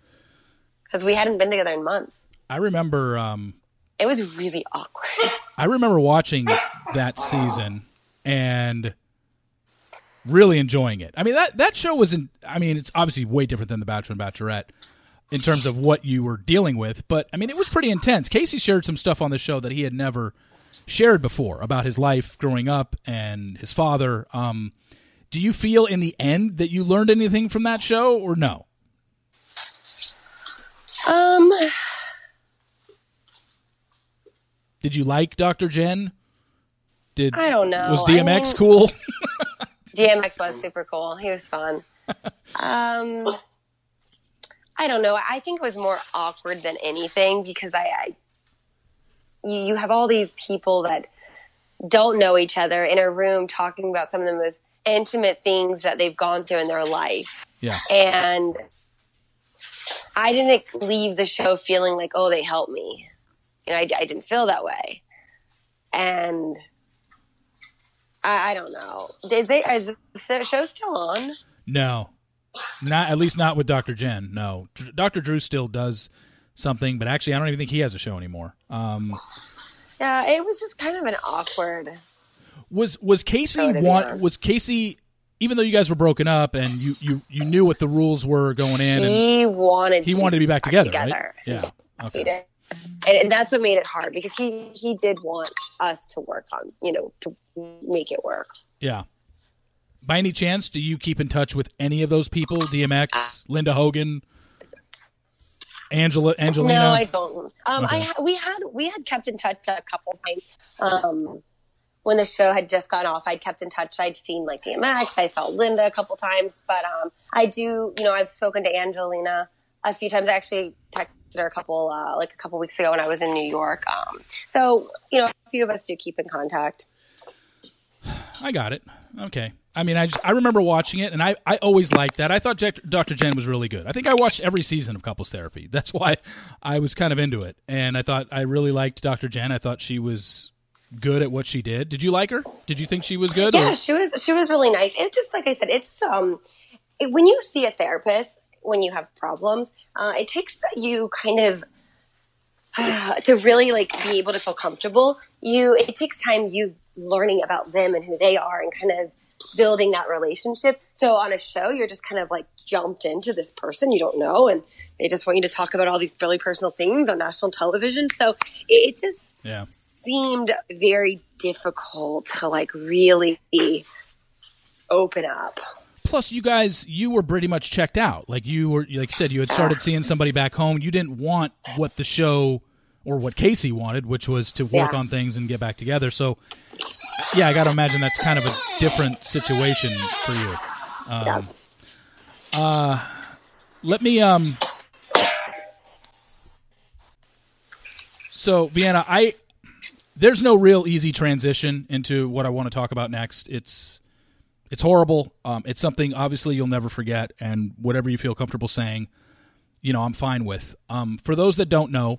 because we hadn't been together in months. I remember. Um, it was really awkward. I remember watching that season and really enjoying it. I mean that that show wasn't. I mean, it's obviously way different than The Bachelor and Bachelorette in terms of what you were dealing with, but I mean, it was pretty intense. Casey shared some stuff on the show that he had never shared before about his life growing up and his father. Um, do you feel in the end that you learned anything from that show or no? Um, did you like Dr. Jen? Did I don't know. Was DMX I mean, cool? DMX was super cool. He was fun. Um, I don't know. I think it was more awkward than anything because I, I you have all these people that don't know each other in a room talking about some of the most intimate things that they've gone through in their life. Yeah. And I didn't leave the show feeling like, oh, they helped me. You know, I, I didn't feel that way. And I, I don't know. Did they, is the show still on? No. Not at least not with Dr. Jen. No. Dr. Drew still does something, but actually, I don't even think he has a show anymore. Um, yeah, it was just kind of an awkward. Was was Casey want was Casey even though you guys were broken up and you you you knew what the rules were going in? He wanted he wanted to be back together, together. right? Yeah, okay. And, and that's what made it hard because he he did want us to work on you know to make it work. Yeah. By any chance, do you keep in touch with any of those people? DMX, uh, Linda Hogan, Angela Angelina? No, I don't. Um, okay. I we had we had kept in touch a couple times. Um, when the show had just gone off, I'd kept in touch. I'd seen like DMX. I saw Linda a couple times, but um, I do. You know, I've spoken to Angelina a few times. I actually texted her a couple uh, like a couple weeks ago when I was in New York. Um, so you know, a few of us do keep in contact. I got it. Okay. I mean, I just I remember watching it, and I, I always liked that. I thought Dr. Jen was really good. I think I watched every season of Couples Therapy. That's why I was kind of into it, and I thought I really liked Dr. Jen. I thought she was good at what she did. Did you like her? Did you think she was good? Yeah, or? she was. She was really nice. It's just like I said. It's um, it, when you see a therapist when you have problems, uh, it takes you kind of uh, to really like be able to feel comfortable. You it takes time you learning about them and who they are and kind of building that relationship. So on a show, you're just kind of like jumped into this person you don't know, and they just want you to talk about all these really personal things on national television. So it, it just Yeah. seemed very difficult to like really open up. Plus, you guys, you were pretty much checked out. Like you were, like you said, you had started seeing somebody back home. You didn't want what the show or what Casey wanted, which was to work Yeah. on things and get back together. So, yeah, I got to imagine that's kind of a different situation for you. yeah. Let me um So, Vienna, I there's no real easy transition into what I want to talk about next. It's it's horrible. Um, it's something obviously you'll never forget, and whatever you feel comfortable saying, you know, I'm fine with. Um, for those that don't know,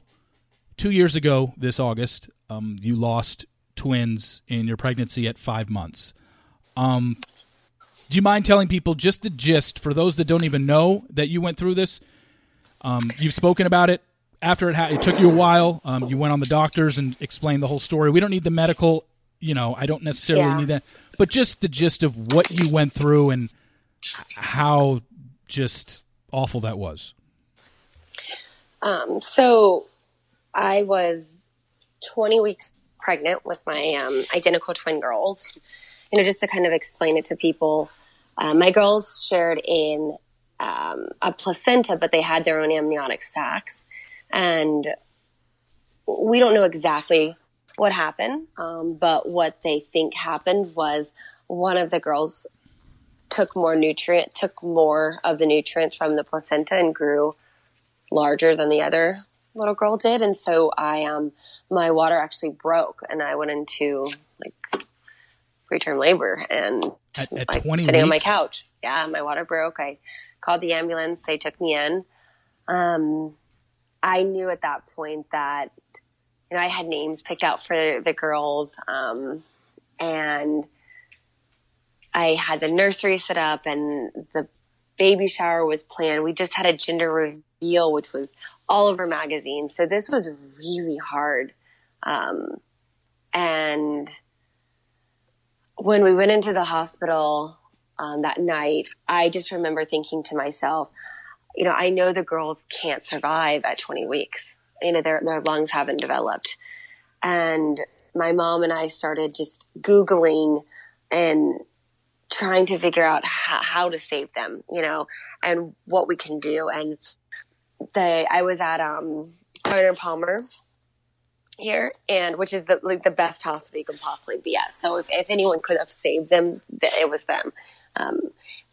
two years ago this August, um, you lost twins in your pregnancy at five months. Um, do you mind telling people just the gist for those that don't even know that you went through this? Um, you've spoken about it after it. Ha- it took you a while. Um, you went on the doctors and explained the whole story. We don't need the medical. You know, I don't necessarily Yeah. need that, but just the gist of what you went through and how just awful that was. Um, so I was 20 weeks pregnant with my um, identical twin girls. You know, just to kind of explain it to people, uh, my girls shared in um, a placenta, but they had their own amniotic sacs. And we don't know exactly what happened, um, but what they think happened was one of the girls took more nutrient, took more of the nutrients from the placenta and grew larger than the other little girl did. And so I, um, my water actually broke and I went into like preterm labor and At, at like 20 sitting on my couch. Yeah, my water broke. I called the ambulance. They took me in. Um, I knew at that point that you know I had names picked out for the girls, um, and I had the nursery set up, and the baby shower was planned. We just had a gender reveal, which was all over magazines. So this was really hard. Um, and when we went into the hospital um, that night, I just remember thinking to myself, you know, I know the girls can't survive at 20 weeks. You know, their, their lungs haven't developed. And my mom and I started just Googling and trying to figure out how, how to save them, you know, and what we can do. And they, I was at, um, Palmer here and which is the, like the best hospital you can possibly be at. So if, if anyone could have saved them, th- it was them. Um,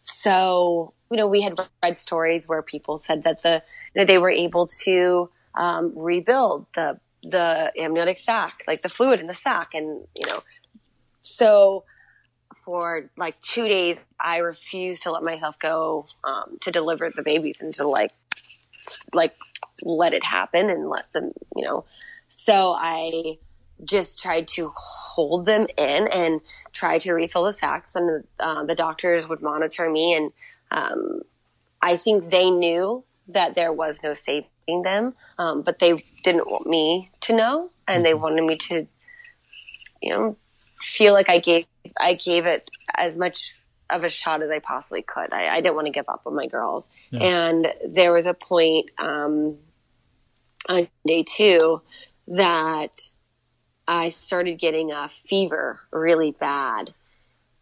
so, you know, we had read stories where people said that the, you know, they were able to, um, rebuild the, the amniotic sac, like the fluid in the sac. And, you know, so for like two days, I refused to let myself go, um, to deliver the babies to like, like let it happen and let them, you know, so I just tried to hold them in and try to refill the sacks, and uh, the doctors would monitor me and um, I think they knew that there was no saving them, um, but they didn't want me to know and they wanted me to, you know, feel like I gave, I gave it as much of a shot as I possibly could. I, I didn't want to give up on my girls. And there was a point, um, on day two that I started getting a fever really bad.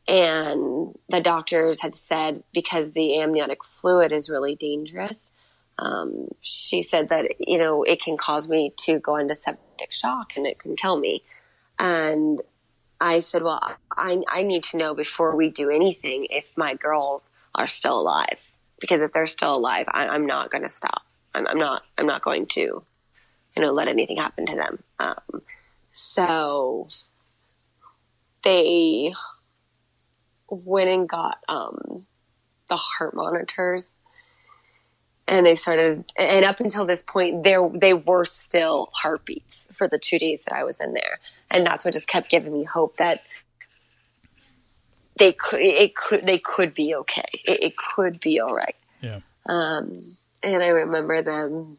And the doctors had said because the amniotic fluid is really dangerous, um, she said that, you know, it can cause me to go into septic shock and it can kill me. And I said, well, I, I need to know before we do anything if my girls are still alive. Because if they're still alive, I, I'm not going to stop. I'm, I'm not, I'm not going to, you know, let anything happen to them. Um, so they went and got, um, the heart monitors and they started, and up until this point, there, they were still heartbeats for the two days that I was in there. And that's what just kept giving me hope that they could, it could, they could be okay. It, it could be all right. Yeah. Um, and I remember them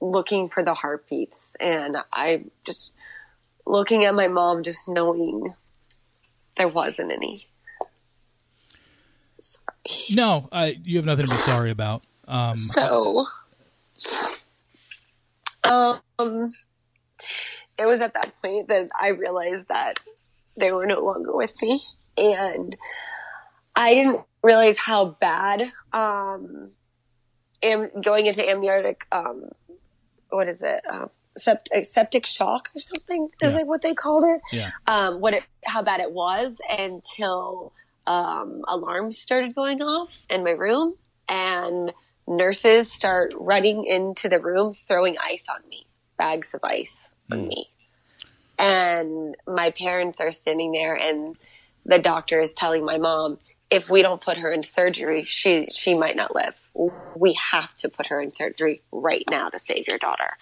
looking for the heartbeats and I just looking at my mom, just knowing there wasn't any. sorry. No, I, you have nothing to be sorry about. Um, So, um, it was at that point that I realized that they were no longer with me, and I didn't realize how bad um, am, going into amniotic. Um, what is it? Uh, septic, septic shock or something is Yeah. like what they called it. yeah. Um, what it, how bad it was until um, alarms started going off in my room, and nurses start running into the room, throwing ice on me, bags of ice on me, and my parents are standing there, and the doctor is telling my mom. If we don't put her in surgery, she she might not live. We have to put her in surgery right now to save your daughter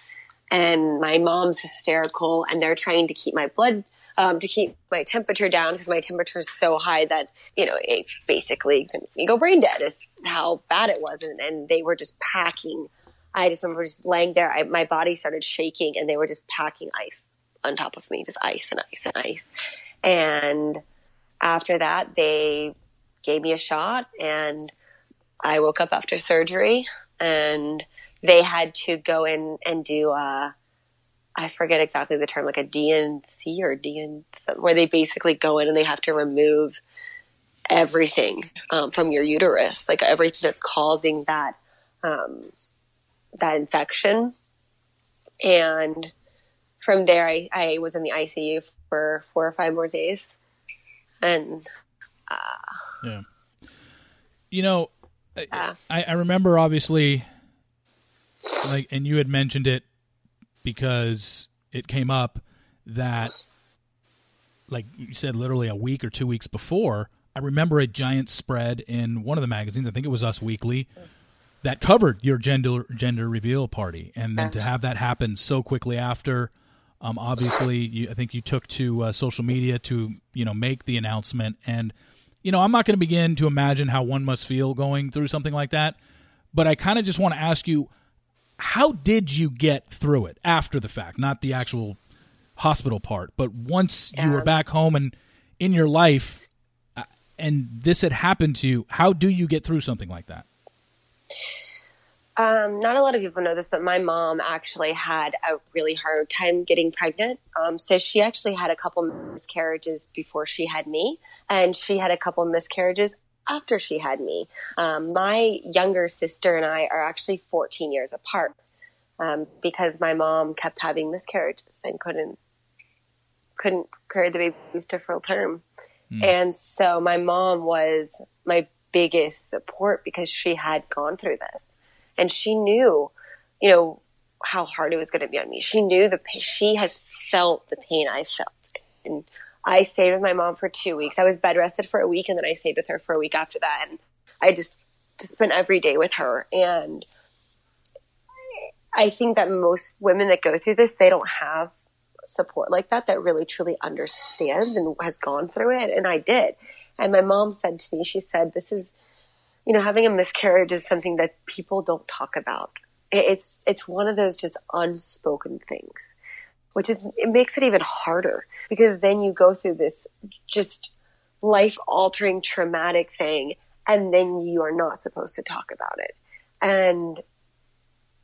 and my mom's hysterical and they're trying to keep my blood um, to keep my temperature down because my temperature is so high that you know it's basically you go brain dead is how bad it was and, and they were just packing i just remember just laying there I, my body started shaking and they were just packing ice on top of me just ice and ice and ice and after that they gave me a shot and i woke up after surgery and they had to go in and do uh I forget exactly the term, like a DNC or DN, where they basically go in and they have to remove everything um, from your uterus, like everything that's causing that um, that infection. And from there, I, I was in the ICU for four or five more days, and uh, Yeah. You know, I- Yeah. I, I remember obviously, like, and you had mentioned it because it came up that, like you said, literally a week or two weeks before, I remember a giant spread in one of the magazines. I think it was Us Weekly that covered your gender gender reveal party, and then to uh-huh. have that happen so quickly after. Um, obviously, you, I think you took to uh, social media to you know make the announcement, and you know I'm not going to begin to imagine how one must feel going through something like that. But I kind of just want to ask you, how did you get through it after the fact, not the actual hospital part, but once you were back home and in your life, uh, and this had happened to you, how do you get through something like that? Um, not a lot of people know this, but my mom actually had a really hard time getting pregnant. Um, so she actually had a couple miscarriages before she had me, and she had a couple miscarriages after she had me. Um, my younger sister and I are actually 14 years apart um, because my mom kept having miscarriages and couldn't couldn't carry the babies to full term. And so my mom was my biggest support because she had gone through this and she knew, you know, how hard it was going to be on me. She knew the she has felt the pain I felt. And I stayed with my mom for two weeks. I was bed rested for a week and then I stayed with her for a week after that. And I just, just spent every day with her. And I think that most women that go through this, they don't have support like that that really truly understands and has gone through it. And I did. And my mom said to me, she said, this is, you know, having a miscarriage is something that people don't talk about. It's, it's one of those just unspoken things, which is, it makes it even harder because then you go through this just life altering traumatic thing and then you are not supposed to talk about it. And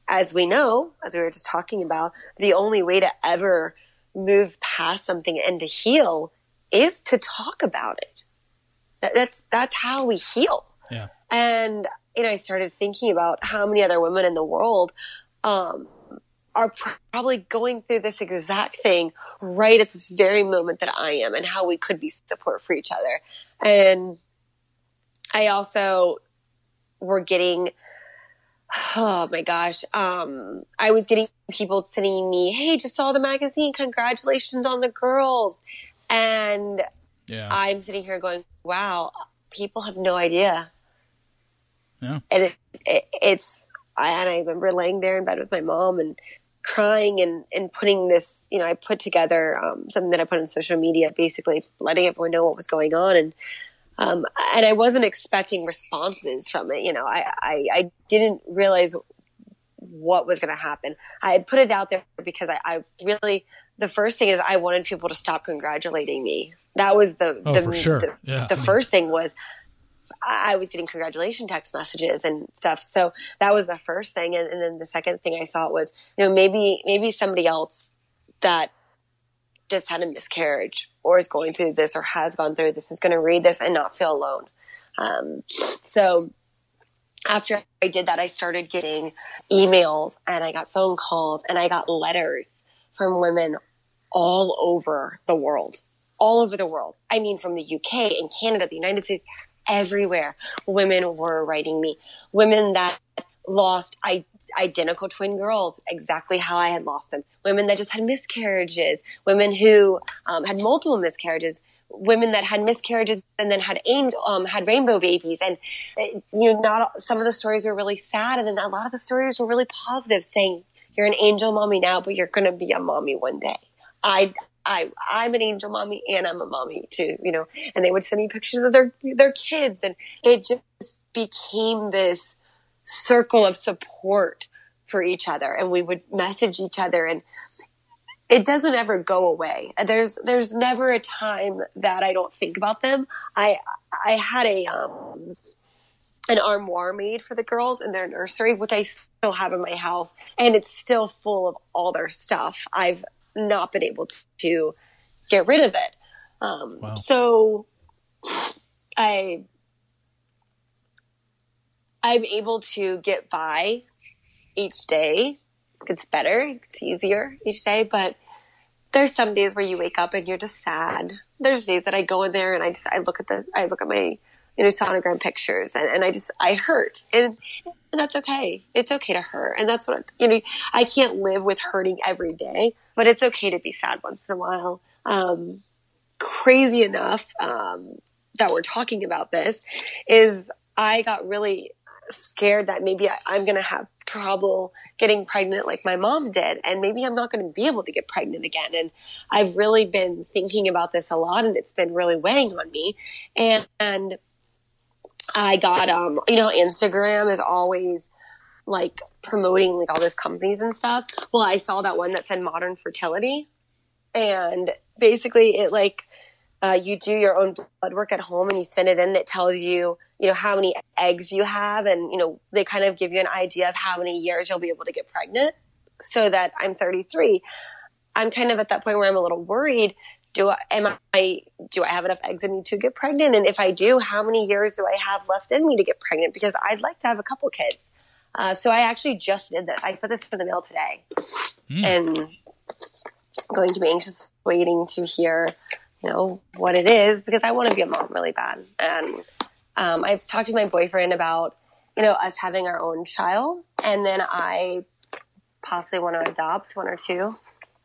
as we know, as we were just talking about, the only way to ever move past something and to heal is to talk about it. That, that's that's how we heal. Yeah. And you know, I started thinking about how many other women in the world um, are pr- probably going through this exact thing right at this very moment that I am, and how we could be support for each other. And I also were getting oh my gosh um i was getting people sending me hey just saw the magazine congratulations on the girls and Yeah. i'm sitting here going wow people have no idea yeah. and it, it, it's I, and I remember laying there in bed with my mom and crying and, and putting this, you know, I put together um, something that I put on social media, basically letting everyone know what was going on. And, um, and I wasn't expecting responses from it. You know, I, I, I didn't realize what was going to happen. I had put it out there because I, I really, the first thing is I wanted people to stop congratulating me. That was the, Oh, the, sure. the, Yeah. the first thing was I was getting congratulation text messages and stuff. So that was the first thing. And, and, then the second thing I saw was, you know, maybe, maybe somebody else that just had a miscarriage or is going through this or has gone through this is going to read this and not feel alone. Um, so after I did that, I started getting emails and I got phone calls and I got letters from women all over the world, all over the world. I mean, from the UK and Canada, the United States, everywhere. Women were writing me, women that lost I- identical twin girls, exactly how I had lost them. Women that just had miscarriages, women who um, had multiple miscarriages, women that had miscarriages and then had um, had rainbow babies, and uh, you know, not some of the stories were really sad, and then a lot of the stories were really positive, saying you're an angel mommy now, but you're going to be a mommy one day. I I, I'm an angel mommy and I'm a mommy too, you know, and they would send me pictures of their, their kids and it just became this circle of support for each other and we would message each other and it doesn't ever go away. There's there's never a time that I don't think about them. I I had a um an armoire made for the girls in their nursery, which I still have in my house, and it's still full of all their stuff. I've not been able to get rid of it. Um, wow. So I I'm able to get by each day. It's better, it's easier each day, but there's some days where you wake up and you're just sad. There's days that I go in there and I just I look at the I look at my you know sonogram pictures and, and I just I hurt and and that's okay. It's okay to hurt. And that's what, you know, I can't live with hurting every day, but it's okay to be sad once in a while. Um, crazy enough, um, that we're talking about this is I got really scared that maybe I, I'm going to have trouble getting pregnant like my mom did. And maybe I'm not going to be able to get pregnant again. And I've really been thinking about this a lot and it's been really weighing on me. And, and I got, um, you know, Instagram is always like promoting like all those companies and stuff. Well, I saw that one that said modern fertility and basically it like, uh, you do your own blood work at home and you send it in. And it tells you, you know, how many eggs you have. And, you know, they kind of give you an idea of how many years you'll be able to get pregnant so that I'm 33. I'm kind of at that point where I'm a little worried do I, am I, do I have enough eggs in me to get pregnant? And if I do, how many years do I have left in me to get pregnant? Because I'd like to have a couple kids. Uh, so I actually just did this. I put this in the mail today mm. and going to be anxious waiting to hear, you know, what it is because I want to be a mom really bad. And, um, I've talked to my boyfriend about, you know, us having our own child and then I possibly want to adopt one or two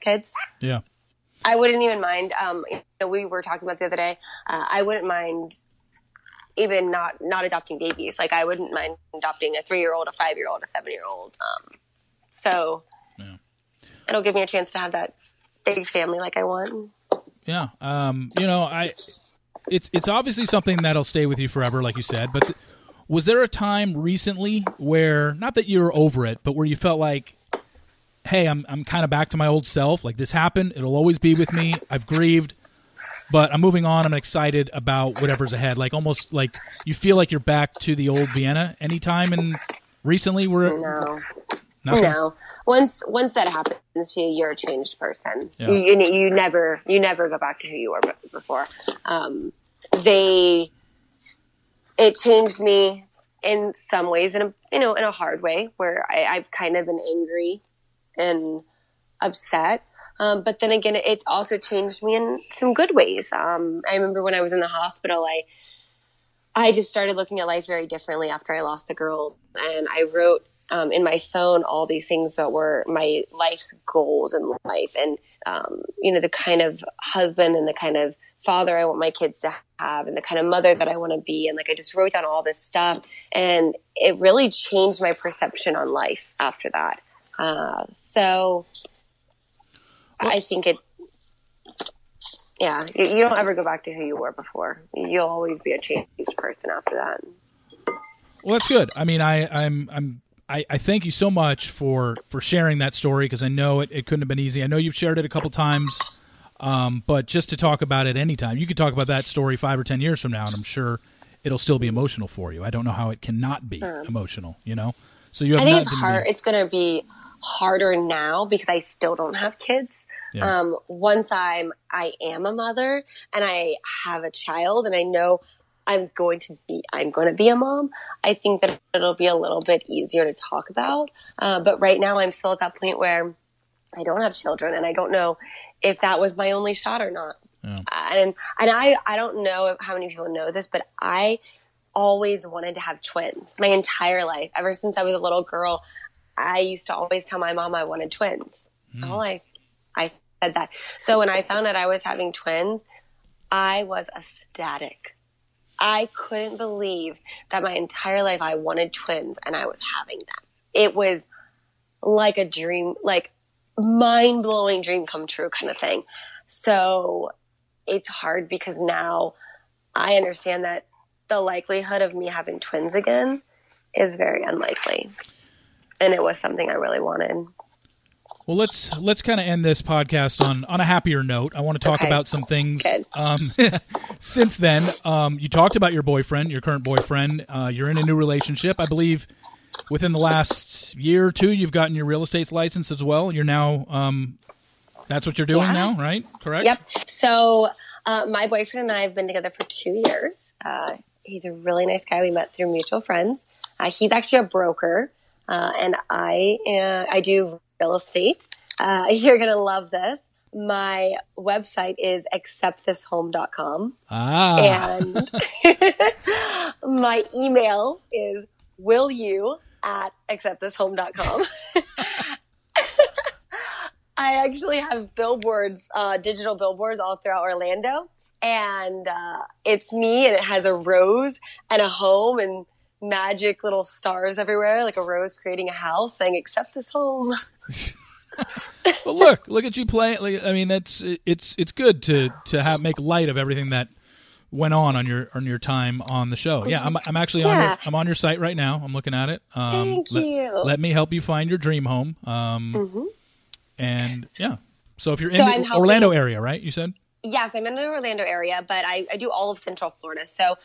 kids. Yeah. I wouldn't even mind. Um, you know, we were talking about the other day. Uh, I wouldn't mind even not not adopting babies. Like I wouldn't mind adopting a three year old, a five year old, a seven year old. Um, so yeah. it'll give me a chance to have that big family like I want. Yeah. Um, you know, I it's it's obviously something that'll stay with you forever, like you said. But th- was there a time recently where not that you were over it, but where you felt like hey, I'm I'm kind of back to my old self. Like this happened, it'll always be with me. I've grieved, but I'm moving on. I'm excited about whatever's ahead. Like almost like you feel like you're back to the old Vienna anytime and recently we're no. Nothing? No. Once once that happens to you, you're a changed person. Yeah. You, you, you never you never go back to who you were before. Um, they it changed me in some ways in a you know in a hard way where I, I've kind of been angry and upset. Um, but then again, it also changed me in some good ways. Um, I remember when I was in the hospital, I, I just started looking at life very differently after I lost the girl. And I wrote, um, in my phone all these things that were my life's goals in life and, um, you know, the kind of husband and the kind of father I want my kids to have and the kind of mother that I want to be. And like, I just wrote down all this stuff and it really changed my perception on life after that. Uh, so I think it, yeah, you, you, don't ever go back to who you were before. You'll always be a changed person after that. Well, that's good. I mean, I, I'm, I'm, I, I thank you so much for for sharing that story because I know it, it couldn't have been easy. I know you've shared it a couple times, um, but just to talk about it anytime, you could talk about that story five or ten years from now, and I'm sure it'll still be emotional for you. I don't know how it cannot be emotional. You know, so you have I think it's hard. be- It's going to be harder now because I still don't have kids. Yeah. Um, once I'm, I am a mother and I have a child and I know I'm going to be, I'm going to be a mom. I think that it'll be a little bit easier to talk about. Uh, but right now I'm still at that point where I don't have children and I don't know if that was my only shot or not. Yeah. And, and I, I don't know how many people know this, but I always wanted to have twins my entire life. Ever since I was a little girl, I used to always tell my mom I wanted twins. Hmm. My whole life, I said that. So when I found out I was having twins, I was ecstatic. I couldn't believe that my entire life I wanted twins and I was having them. It was like a dream, like mind blowing dream come true kind of thing. So it's hard because now I understand that the likelihood of me having twins again is very unlikely. And it was something I really wanted. Well, let's let's kind of end this podcast on on a happier note. I want to talk Okay. about some things. Um, since then, um, you talked about your boyfriend, your current boyfriend. Uh, you're in a new relationship, I believe. Within the last year or two, you've gotten your real estate license as well. You're now um, that's what you're doing Yes. now, right? Correct. Yep. So uh, my boyfriend and I have been together for two years. Uh, he's a really nice guy. We met through mutual friends. Uh, he's actually a broker, uh, and I uh, I do real estate. Uh, you're gonna love this. My website is acceptthishome.com. Ah, and my email is will you at acceptthishome.com i actually have billboards uh, digital billboards all throughout orlando and uh, it's me and it has a rose and a home and magic little stars everywhere like a rose creating a house saying accept this home But look, look at you playing. Like, I mean, it's it's it's good to to have make light of everything that went on on your on your time on the show. Yeah, I'm I'm actually on your, I'm on your site right now. I'm looking at it. Um, Thank let, you. Let me help you find your dream home. Um, and yeah. So if you're Mm-hmm. So in I'm the helping- Orlando area, right? You said. Yes, I'm in the Orlando area, but I, I do all of Central Florida. So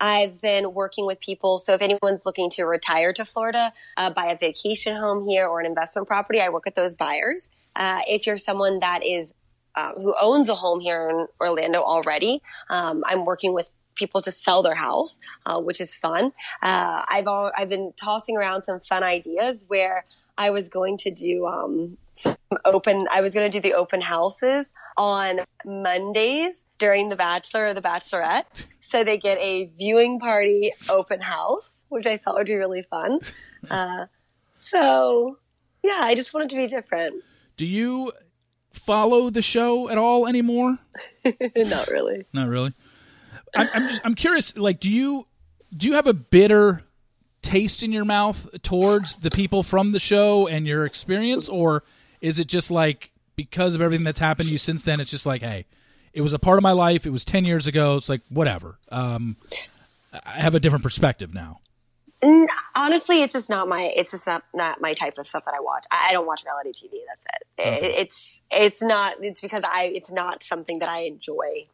I've been working with people. So if anyone's looking to retire to Florida, uh, buy a vacation home here or an investment property, I work with those buyers. Uh, if you're someone that is uh, who owns a home here in Orlando already, um, I'm working with people to sell their house, uh, which is fun. Uh, I've all, I've been tossing around some fun ideas where I was going to do um, open. I was going to do the open houses on Mondays during the Bachelor or the Bachelorette, so they get a viewing party open house, which I thought would be really fun. Uh, so yeah, I just wanted to be different. Do you follow the show at all anymore? Not really. Not really. I'm, I'm just I'm curious. Like, do you do you have a bitter taste in your mouth towards the people from the show and your experience, or is it just like because of everything that's happened to you since then? It's just like, hey, it was a part of my life. It was ten years ago. It's like whatever. Um, I have a different perspective now. Honestly, it's just not my. It's just not, not my type of stuff that I watch. I, don't watch reality TV. That's it. it. It's it's not. It's because I. It's not something that I enjoy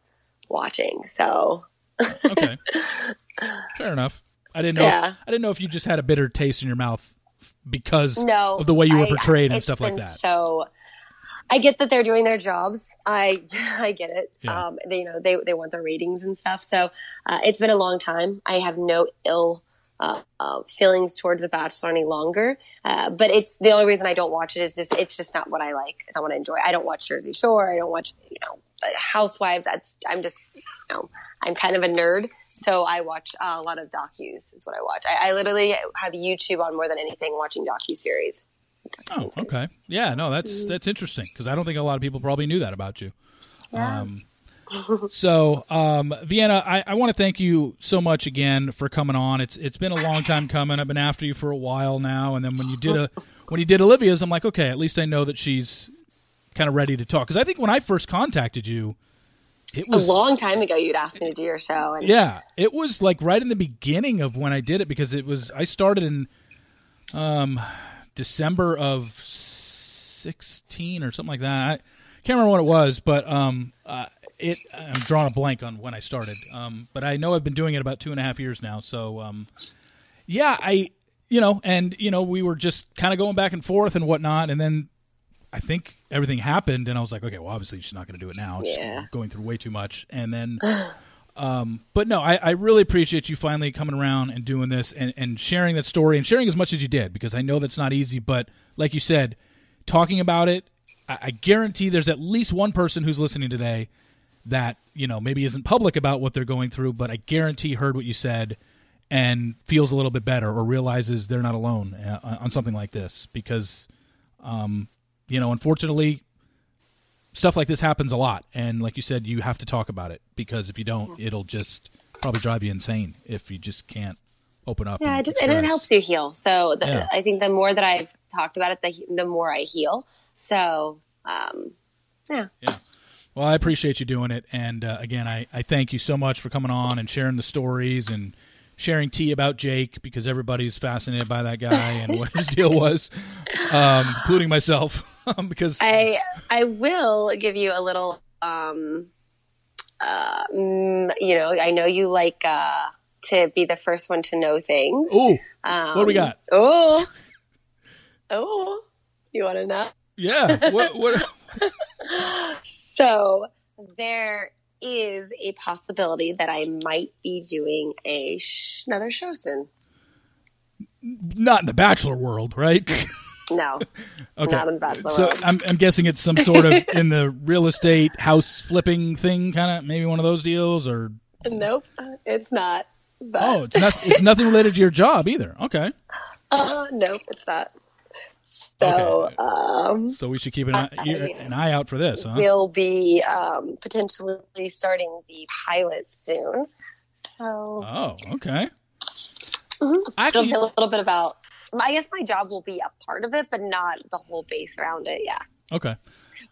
watching. So Okay, fair enough. I didn't know. Yeah. I didn't know if you just had a bitter taste in your mouth because no, of the way you were I- portrayed and stuff like that. So I get that they're doing their jobs. I I get it. Yeah. Um, they you know they they want their ratings and stuff. So uh, it's been a long time. I have no ill. Uh, uh, feelings towards The Bachelor any longer, uh, but it's the only reason I don't watch it is just it's just not what I like. It's not what I enjoy. I don't watch Jersey Shore. I don't watch you know Housewives. That's I'm just you know I'm kind of a nerd, so I watch uh, a lot of docus. Is what I watch. I, I literally have YouTube on more than anything, watching docu series. Oh, okay. Yeah, no, that's that's interesting because I don't think a lot of people probably knew that about you. Yeah. Um, so, um, Vienna, I, I want to thank you so much again for coming on. It's it's been a long time coming. I've been after you for a while now, and then when you did a when you did Olivia's, I'm like, okay, at least I know that she's kind of ready to talk. Because I think when I first contacted you, it was a long time ago you'd asked me to do your show and yeah, it was like right in the beginning of when I did it because it was I started in um December of sixteen or something like that. I can't remember what it was, but um uh, it. I'm drawing a blank on when I started, um, but I know I've been doing it about two and a half years now. So, um, yeah, I, you know, and you know, we were just kind of going back and forth and whatnot, and then I think everything happened, and I was like, okay, well, obviously she's not going to do it now. Yeah. going through way too much, and then. Um, but no, I, I really appreciate you finally coming around and doing this and, and sharing that story and sharing as much as you did because I know that's not easy. But like you said, talking about it, I guarantee there's at least one person who's listening today that you know maybe isn't public about what they're going through, but I guarantee heard what you said and feels a little bit better or realizes they're not alone uh, on something like this because, um, you know, unfortunately, stuff like this happens a lot and like you said you have to talk about it because if you don't it'll just probably drive you insane if you just can't open up Yeah, and it just and it helps you heal. So the, Yeah. I think the more that I've talked about it, the the more I heal. So um, yeah, yeah well i appreciate you doing it and uh, again I, I thank you so much for coming on and sharing the stories and sharing tea about jake because everybody's fascinated by that guy and what his deal was um, including myself because I I will give you a little. Um, uh, mm, you know, I know you like uh, to be the first one to know things. ooh Um, what do we got Oh, oh, you want to know? yeah what, what So there is a possibility that I might be doing a sh- another show soon. not in the bachelor world right No, Okay. not in Bachelor So World. I'm, I'm guessing it's some sort of in the real estate house flipping thing, kind of maybe one of those deals, or Nope, it's not. But oh, it's not. It's nothing related to your job either. Okay, uh, nope, it's not. So Okay. um, so we should keep an eye, ear- an eye out for this, huh? we'll be um, potentially starting the pilot soon. So Oh, okay. Mhm. it'll Actually, be a little bit about. I guess my job will be a part of it, but not the whole base around it. Yeah. okay.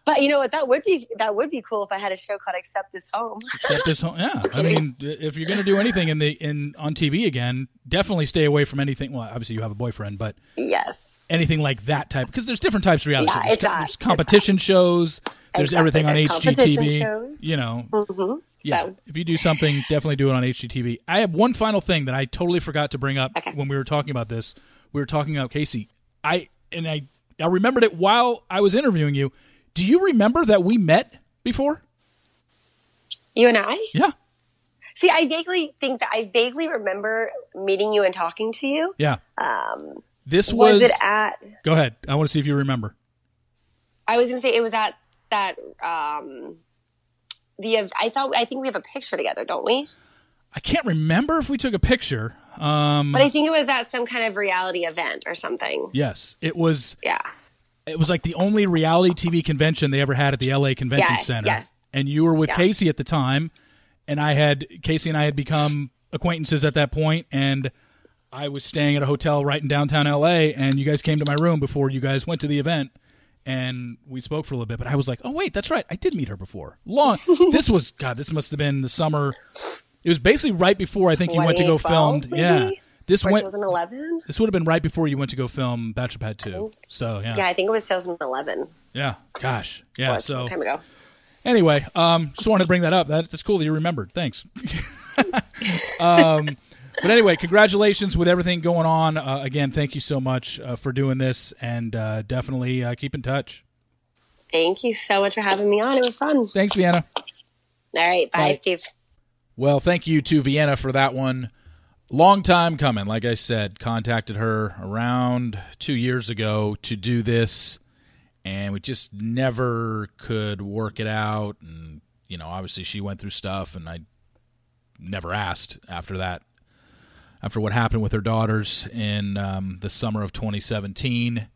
But you know what? That would be that would be cool if I had a show called "Accept This Home." Accept this, home. yeah. I mean, if you're gonna do anything in the in on TV again, definitely stay away from anything. Well, obviously you have a boyfriend, but yes. Anything like that type because there's different types of reality. Yeah, shows. There's, it's not- there's competition shows. There's Exactly. everything on There's competition HGTV. shows. You know, hmm Yeah, So if you do something, definitely do it on HGTV. I have one final thing that I totally forgot to bring up Okay. when we were talking about this. We were talking about Casey. I and I I remembered it while I was interviewing you. Do you remember that we met before? you and I Yeah, see. I vaguely think that I vaguely remember meeting you and talking to you. yeah. Um, This was. was it at? go ahead. I want to see if you remember. I was going to say it was at that. Um, the I thought I think we have a picture together, don't we? I can't remember if we took a picture. Um, But I think it was at some kind of reality event or something. yes, it was. Yeah. It was like the only reality TV convention they ever had at the LA Convention Yeah, Center. yes. And you were with Yeah. Casey at the time, and I had Casey and I had become acquaintances at that point, and I was staying at a hotel right in downtown LA, and you guys came to my room before you guys went to the event, and we spoke for a little bit. But I was like, oh wait, that's right, I did meet her before. Long. this was God. This must have been the summer. It was basically right before I think you went to go 2012 film. Yeah, this went. 2011. This would have been right before you went to go film Bachelor Pad Two. So yeah, Yeah, I think it was 2011. yeah, gosh, yeah. So time ago. anyway, um, just wanted to bring that up. That, that's cool that you remembered. Thanks. um, but anyway, congratulations with everything going on. Uh, again, thank you so much uh, for doing this, and uh, definitely uh, keep in touch. Thank you so much for having me on. It was fun. Thanks, Vienna. All right, bye, Bye. Steve. Well, thank you to Vienna for that one. Long time coming. Like I said, contacted her around two years ago to do this, and we just never could work it out. And, you know, obviously she went through stuff, and I never asked after that, after what happened with her daughters in um, the summer of 2017.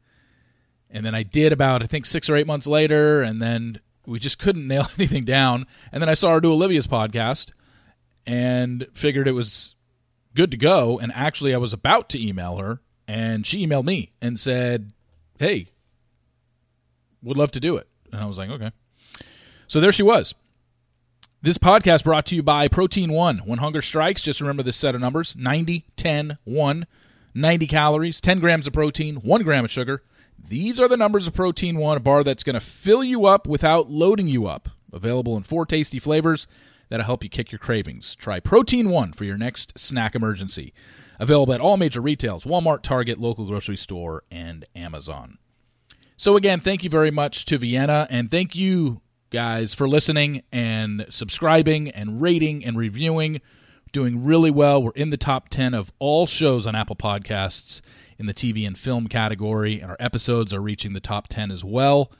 And then I did about, I think, six or eight months later, and then we just couldn't nail anything down. And then I saw her do Olivia's podcast and figured it was good to go. And actually, I was about to email her, and she emailed me and said, Hey, would love to do it. And I was like, Okay. So there she was. This podcast brought to you by Protein One. When hunger strikes, just remember this set of numbers 90, 10, 1, 90 calories, 10 grams of protein, 1 gram of sugar. These are the numbers of Protein One, a bar that's going to fill you up without loading you up. available in four tasty flavors that'll help you kick your cravings. Try Protein One for your next snack emergency. Available at all major retails Walmart, Target, local grocery store, and Amazon. So, again, thank you very much to Vienna, and thank you guys for listening and subscribing and rating and reviewing. Doing really well. We're in the top 10 of all shows on Apple Podcasts in the TV and film category, and our episodes are reaching the top 10 as well.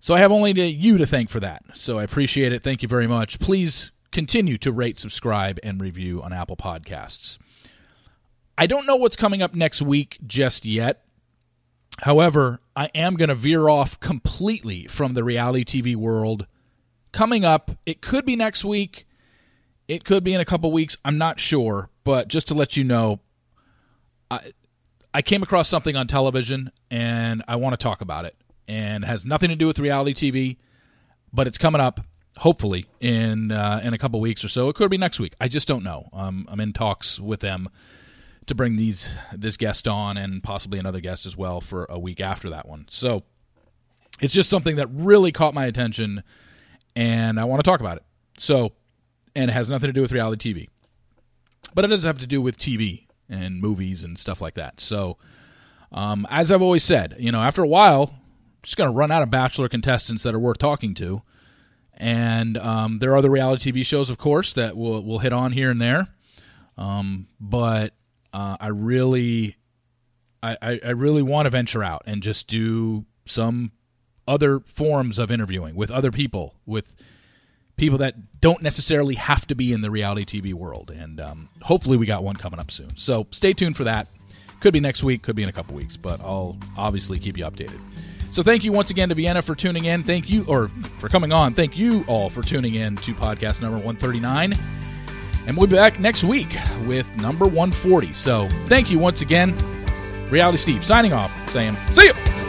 So I have only to, you to thank for that. So I appreciate it. Thank you very much. Please continue to rate, subscribe, and review on Apple Podcasts. I don't know what's coming up next week just yet. However, I am going to veer off completely from the reality TV world. Coming up, it could be next week. It could be in a couple weeks. I'm not sure, but just to let you know, I, I came across something on television and I want to talk about it and it has nothing to do with reality TV, but it's coming up hopefully in uh, in a couple weeks or so. It could be next week. I just don't know. Um, I'm in talks with them to bring these this guest on and possibly another guest as well for a week after that one. So it's just something that really caught my attention, and I want to talk about it. So, and it has nothing to do with reality TV, but it does have to do with TV and movies and stuff like that. So. Um, as I've always said, you know, after a while, just going to run out of Bachelor contestants that are worth talking to. And um, there are other reality TV shows, of course, that we'll, we'll hit on here and there. Um, but uh, I really, I, I really want to venture out and just do some other forms of interviewing with other people, with people that don't necessarily have to be in the reality TV world. And um, hopefully, we got one coming up soon. So stay tuned for that. Could be next week, could be in a couple weeks, but I'll obviously keep you updated. So thank you once again to Vienna for tuning in. Thank you, or for coming on. Thank you all for tuning in to podcast number 139. And we'll be back next week with number 140. So thank you once again. Reality Steve signing off, saying, see you.